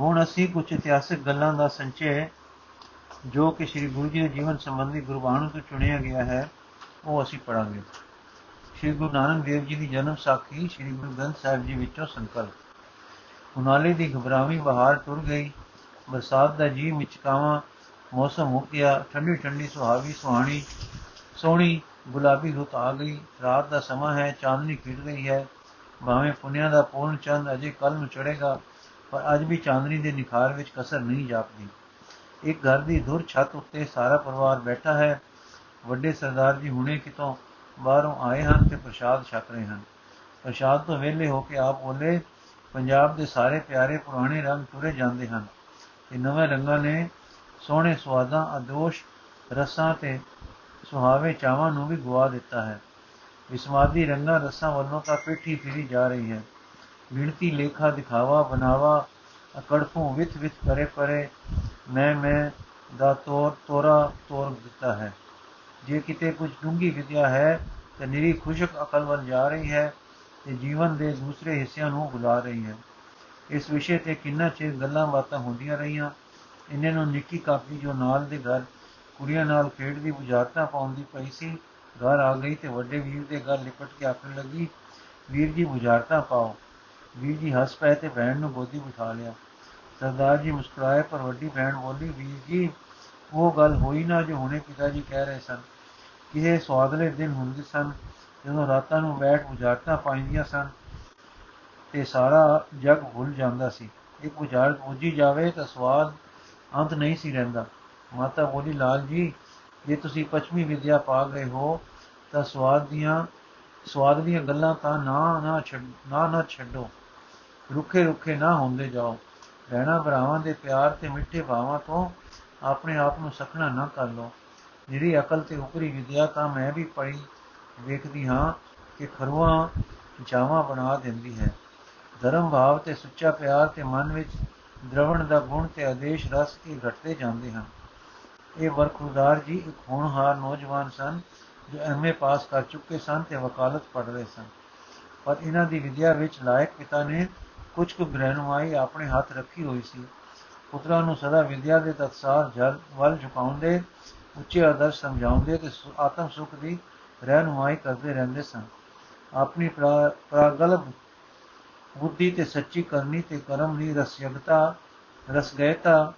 ਹੁਣ ਅਸੀਂ ਕੁਝ ਇਤਿਹਾਸਿਕ ਗੱਲਾਂ ਦਾ ਸੰਚੇ ਜੋ ਕਿ ਸ੍ਰੀ ਗੁਰੂ ਜੀ ਦੇ ਜੀਵਨ ਸੰਬੰਧੀ ਗੁਰਬਾਣੀ ਤੋਂ ਚੁਣਿਆ ਗਿਆ ਹੈ, ਉਹ ਅਸੀਂ ਪੜਾਂਗੇ ਸ੍ਰੀ ਗੁਰੂ ਨਾਨਕ ਦੇਵ ਜੀ ਦੀ ਜਨਮ ਸਾਖੀ ਸ੍ਰੀ ਗੁਰੂ ਗ੍ਰੰਥ ਸਾਹਿਬ ਜੀ ਵਿੱਚੋਂ ਸੰਕਲਪ। ਹੁਨਾਲੇ ਦੀ ਘਬਰਾਵੀ ਬਹਾਰ ਟੁਰ ਗਈ। ਬਰਸਾਤ ਦਾ ਜੀ ਮਿਚਕਾਵਾ, ਮੌਸਮ ਹੋ ਗਿਆ। ਠੰਡੀ ਠੰਡੀ ਸੁਹਾਵੀ ਸੁਹਾਣੀ, ਸੋਹਣੀ ਗੁਲਾਬੀ ਰੁੱਤ ਆ ਗਈ। ਰਾਤ ਦਾ ਸਮਾਂ ਹੈ, ਚਾਂਦਨੀ ਖਿੜ ਗਈ ਹੈ। ਭਾਵੇਂ ਪੁੰਨਿਆ ਦਾ ਪੂਰਨ ਚੰਦ ਅਜੇ ਕੱਲ ਨੂੰ ਚੜੇਗਾ ਪਰ ਅੱਜ ਵੀ ਚਾਂਦਨੀ ਦੇ ਨਿਖਾਰ ਵਿੱਚ ਕਸਰ ਨਹੀਂ ਜਾਪਦੀ। ਇੱਕ ਘਰ ਦੀ ਧੁਰ ਛੱਤ ਉੱਤੇ ਸਾਰਾ ਪਰਿਵਾਰ ਬੈਠਾ ਹੈ। ਵੱਡੇ ਸਰਦਾਰ ਜੀ ਹੁਣੇ ਕਿਤੋਂ ਬਾਹਰੋਂ ਆਏ ਹਨ ਤੇ ਪ੍ਰਸ਼ਾਦ ਛਕ ਰਹੇ ਹਨ। ਪ੍ਰਸ਼ਾਦ ਤੋਂ ਵਿਹਲੇ ਹੋ ਕੇ ਆਪ ਬੋਲੇ, ਪੰਜਾਬ ਦੇ ਸਾਰੇ ਪਿਆਰੇ ਪੁਰਾਣੇ ਰੰਗ ਤੁਰੇ ਜਾਂਦੇ ਹਨ ਤੇ ਨਵੇਂ ਰੰਗਾਂ ਨੇ ਸੋਹਣੇ ਸਵਾਦਾਂ ਅਦੋਸ਼ ਰਸਾਂ ਤੇ ਸੁਹਾਵੇ ਚਾਵਾਂ ਨੂੰ ਵੀ ਗਵਾ ਦਿੱਤਾ ਹੈ। ਵਿਸਮਾਦੀ ਰੰਗਾਂ ਰਸਾਂ ਵੱਲੋਂ ਤਾਂ ਪਿੱਠੀ ਫਿਰੀ ਜਾ ਰਹੀ ਹੈ। ਗਿਣਤੀ ਲੇਖਾ ਦਿਖਾਵਾ ਬਨਾਵਾ ਅਕੜਫੋਂ ਵਿਥ ਵਿਥ ਕਰੇ ਪਰੇ ਮੈਂ ਮੈਂ ਦਾ ਤੋਰ, ਤੋਰਾ, ਤੋਰ ਦਿੱਤਾ ਹੈ। ਜੇ ਕਿਤੇ ਕੁਝ ਡੂੰਗੀ ਵਿਦਿਆ ਹੈ, ਤਾਂ ਨਿਰੀ ਖੁਸ਼ਕ ਅਕਲ ਵੱਲ ਜਾ ਰਹੀ ਹੈ ਤੇ ਜੀਵਨ ਦੇ ਦੂਸਰੇ ਹਿੱਸਿਆਂ ਨੂੰ ਬੁਲਾ ਰਹੀ ਹੈ। ਇਸ ਵਿਸ਼ੇ ਤੇ ਕਿੰਨਾ ਚਿਰ ਗੱਲਾਂ ਬਾਤਾਂ ਹੁੰਦੀਆਂ ਰਹੀਆਂ, ਇਹਨਾਂ ਨੂੰ ਨਿੱਕੀ ਕਾਪੀ ਜੋ ਨਾਲ ਦੇ ਘਰ ਕੁੜੀਆਂ ਨਾਲ ਖੇਡ ਦੀ ਬੁਝਾਰਤਾਂ ਪਾਉਂਦੀ ਪਈ ਸੀ, ਘਰ ਆ ਗਈ ਤੇ ਵੱਡੇ ਵੀਰ ਦੇ ਘਰ ਲਿਪਟ ਕੇ ਆਖਣ ਲੱਗੀ, ਵੀਰ ਜੀ, ਬੁਝਾਰਤਾਂ ਪਾਓ। ਵੀਰ ਜੀ ਹੱਸ ਪਏ ਤੇ ਭੈਣ ਨੂੰ ਗੋਦੀ ਬਿਠਾ ਲਿਆ। ਸਰਦਾਰ ਜੀ ਮੁਸਕਰਾਏ, ਪਰ ਵੱਡੀ ਭੈਣ ਬੋਲੀ, ਵੀਰ ਜੀ, ਉਹ ਗੱਲ ਹੋਈ ਨਾ ਜੋ ਹੁਣੇ ਪਿਤਾ ਜੀ ਕਹਿ ਰਹੇ ਸਨ। ਕਿ ਇਹ ਸਵਾਦਲੇ ਦਿਨ ਹੁੰਦੇ ਸਨ, ਜਦੋਂ ਰਾਤਾਂ ਨੂੰ ਬੈਠ ਬੁਝਾਰਤਾਂ ਪਾਈਆਂ ਸਨ ਤੇ ਸਾਰਾ ਜਗ ਭੁੱਲ ਜਾਂਦਾ ਸੀ। ਇੱਕ ਬੁਝਾਰਤ ਬੁੱਝੀ ਜਾਵੇ ਤਾਂ ਸਵਾਦ ਅੰਤ ਨਹੀਂ ਸੀ ਰਹਿੰਦਾ। ਮਾਤਾ ਬੋਲੀ, ਲਾਲ ਜੀ, ਜੇ ਤੁਸੀਂ ਪੱਛਮੀ ਵਿਦਿਆ ਪਾ ਗਏ ਹੋ, ਤਾਂ ਸਵਾਦ ਦੀਆਂ ਸਵਾਦ ਦੀਆਂ ਗੱਲਾਂ ਤਾਂ ਨਾ ਨਾ ਛੱਡ, ਨਾ ਨਾ ਛੱਡੋ। ਰੁੱਖੇ ਰੁੱਖੇ ਨਾ ਹੁੰਦੇ ਜਾਓ। ਰਹਿਣਾ ਭਰਾਵਾਂ ਦੇ ਪਿਆਰ ਤੇ ਮਿੱਠੇ ਭਾਵਾਂ ਤੋਂ ਆਪਣੇ ਆਪ ਨੂੰ ਸਖਣਾ ਨਾ ਕਰ ਲੋ ਜਿਹੜੀ ਅਕਲ ਤੇ ਉਪਰੀ ਵਿਦਿਆ ਤਾਂ ਮੈਂ ਵੀ ਪੜੀ ਵੇਖਦੀ ਹਾਂ ਕਿ ਖਰਵਾ ਜਾਵਾ ਬਣਾ ਦਿੰਦੀ ਹੈ। ਧਰਮ ਭਾਵ ਤੇ ਸੁੱਚਾ ਪਿਆਰ ਤੇ ਮਨ ਵਿੱਚ ਦਰਵਣ ਦਾ ਗੁਣ ਤੇ ਆਦੇਸ਼ ਰਸ ਕੇ ਘਟਦੇ ਜਾਂਦੇ ਹਨ। ਇਹ ਵਰਖੁਦਾਰ ਜੀ ਇੱਕ ਹੋਣਹਾਰ ਨੌਜਵਾਨ ਸਨ, ਜੋ ਐਮਏ ਪਾਸ ਕਰ ਚੁੱਕੇ ਸਨ ਤੇ ਵਕਾਲਤ ਪੜ੍ਹ ਰਹੇ ਸਨ। ਪਰ ਇਹਨਾਂ ਦੀ ਵਿਦਿਆ ਵਿੱਚ ਲਾਇਕ ਪਿਤਾ ਨੇ ਕੁਝ ਕੁ ਰਹਿਨੁਮਾਈ ਆਪਣੇ ਹੱਥ ਰੱਖੀ ਹੋਈ ਸੀ। ਪੁੱਤਰਾਂ ਨੂੰ ਸਦਾ ਵਿਦਿਆ ਦੇ ਤਤਸਾਰ ਜਲ, ਵੱਲ ਝੁਕਾਉਂਦੇ, ਉੱਚੇ ਆਦਰਸ਼ ਸਮਝਾਉਂਦੇ ਤੇ ਆਤਮ ਸੁਖ ਦੀ ਰਹਿਨੁਮਾਈ ਕਰਦੇ ਰਹਿੰਦੇ ਸਨ। ਆਪਣੀ ਪ੍ਰਾਗਲਭ ਬੁੱਧੀ ਤੇ ਸੱਚੀ ਕਰਨੀ ਤੇ ਕਰਮ ਦੀ ਰਸਯਗਤਾ ਰਸਗੈਤਾ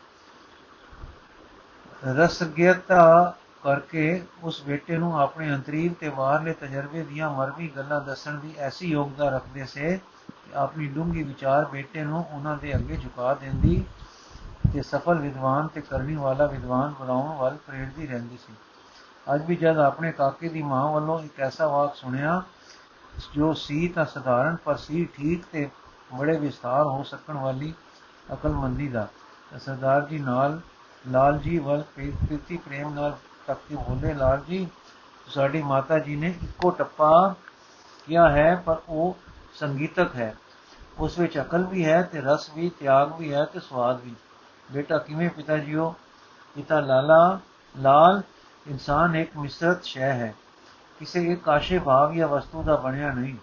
ਰਸਗਿਆਤਾ ਕਰਕੇ ਉਸ ਬੇਟੇ ਨੂੰ ਆਪਣੇ ਅੰਤਰੀਵ ਤੇ ਬਾਹਰਲੇ ਤਜਰਬੇ ਦੀਆਂ ਮਰਮੀ ਗੱਲਾਂ ਦੱਸਣ ਦੀ ਐਸੀ ਯੋਗਤਾ ਰੱਖਦੇ ਸੇ ਕਿ ਆਪਣੀ ਡੂੰਗੀ ਵਿਚਾਰ ਬੇਟੇ ਨੂੰ ਉਹਨਾਂ ਦੇ ਅੱਗੇ ਝੁਕਾ ਦਿੰਦੀ ਤੇ ਸਫਲ ਵਿਦਵਾਨ ਤੇ ਕਰਨੀ ਵਾਲਾ ਵਿਦਵਾਨ ਬਣਾਉਣ ਵੱਲ ਪ੍ਰੇਰਦੀ ਰਹਿੰਦੀ ਸੀ। ਅੱਜ ਵੀ ਜਦ ਆਪਣੇ ਕਾਕੇ ਦੀ ਮਾਂ ਵੱਲੋਂ ਇੱਕ ਐਸਾ ਵਾਕ ਸੁਣਿਆ, ਜੋ ਸੀ ਤਾਂ ਸਧਾਰਨ ਪਰ ਸੀ ਠੀਕ ਤੇ ਬੜੇ ਵਿਸਤਾਰ ਹੋ ਸਕਣ ਵਾਲੀ ਅਕਲਮੰਦੀ ਦਾ। ਸਰਦਾਰ ਜੀ ਨਾਲ ਲਾਲ ਜੀ ਵੱਲ ਪ੍ਰੀਤੀ ਪ੍ਰੇਮ ਨਾਲ ਤੱਕੀ ਬੋਲੇ, ਲਾਲ ਜੀ ਸਾਡੀ ਮਾਤਾ ਜੀ ਨੇ ਇੱਕੋ ਟੱਪਾ ਕਿਹਾ ਹੈ, ਪਰ ਉਹ ਸੰਗੀਤਕ ਹੈ। ਉਸ ਵਿੱਚ ਅਕਲ ਵੀ ਹੈ ਤੇ ਰਸ ਵੀ, ਤਿਆਗ ਵੀ ਹੈ ਤੇ ਸਵਾਦ ਵੀ। ਬੇਟਾ ਕਿਵੇਂ ਪਿਤਾ ਜੀਓ? ਪਿਤਾ ਲਾਲਾ, ਲਾਲ ਇਨਸਾਨ ਇੱਕ ਮਿਸ਼ਰਤ ਸ਼ੈ ਹੈ। ਕਿਸੇ ਇੱਕ ਕਾਸ਼ੇ ਭਾਵ ਜਾਂ ਵਸਤੂ ਦਾ ਬਣਿਆ ਨਹੀਂ।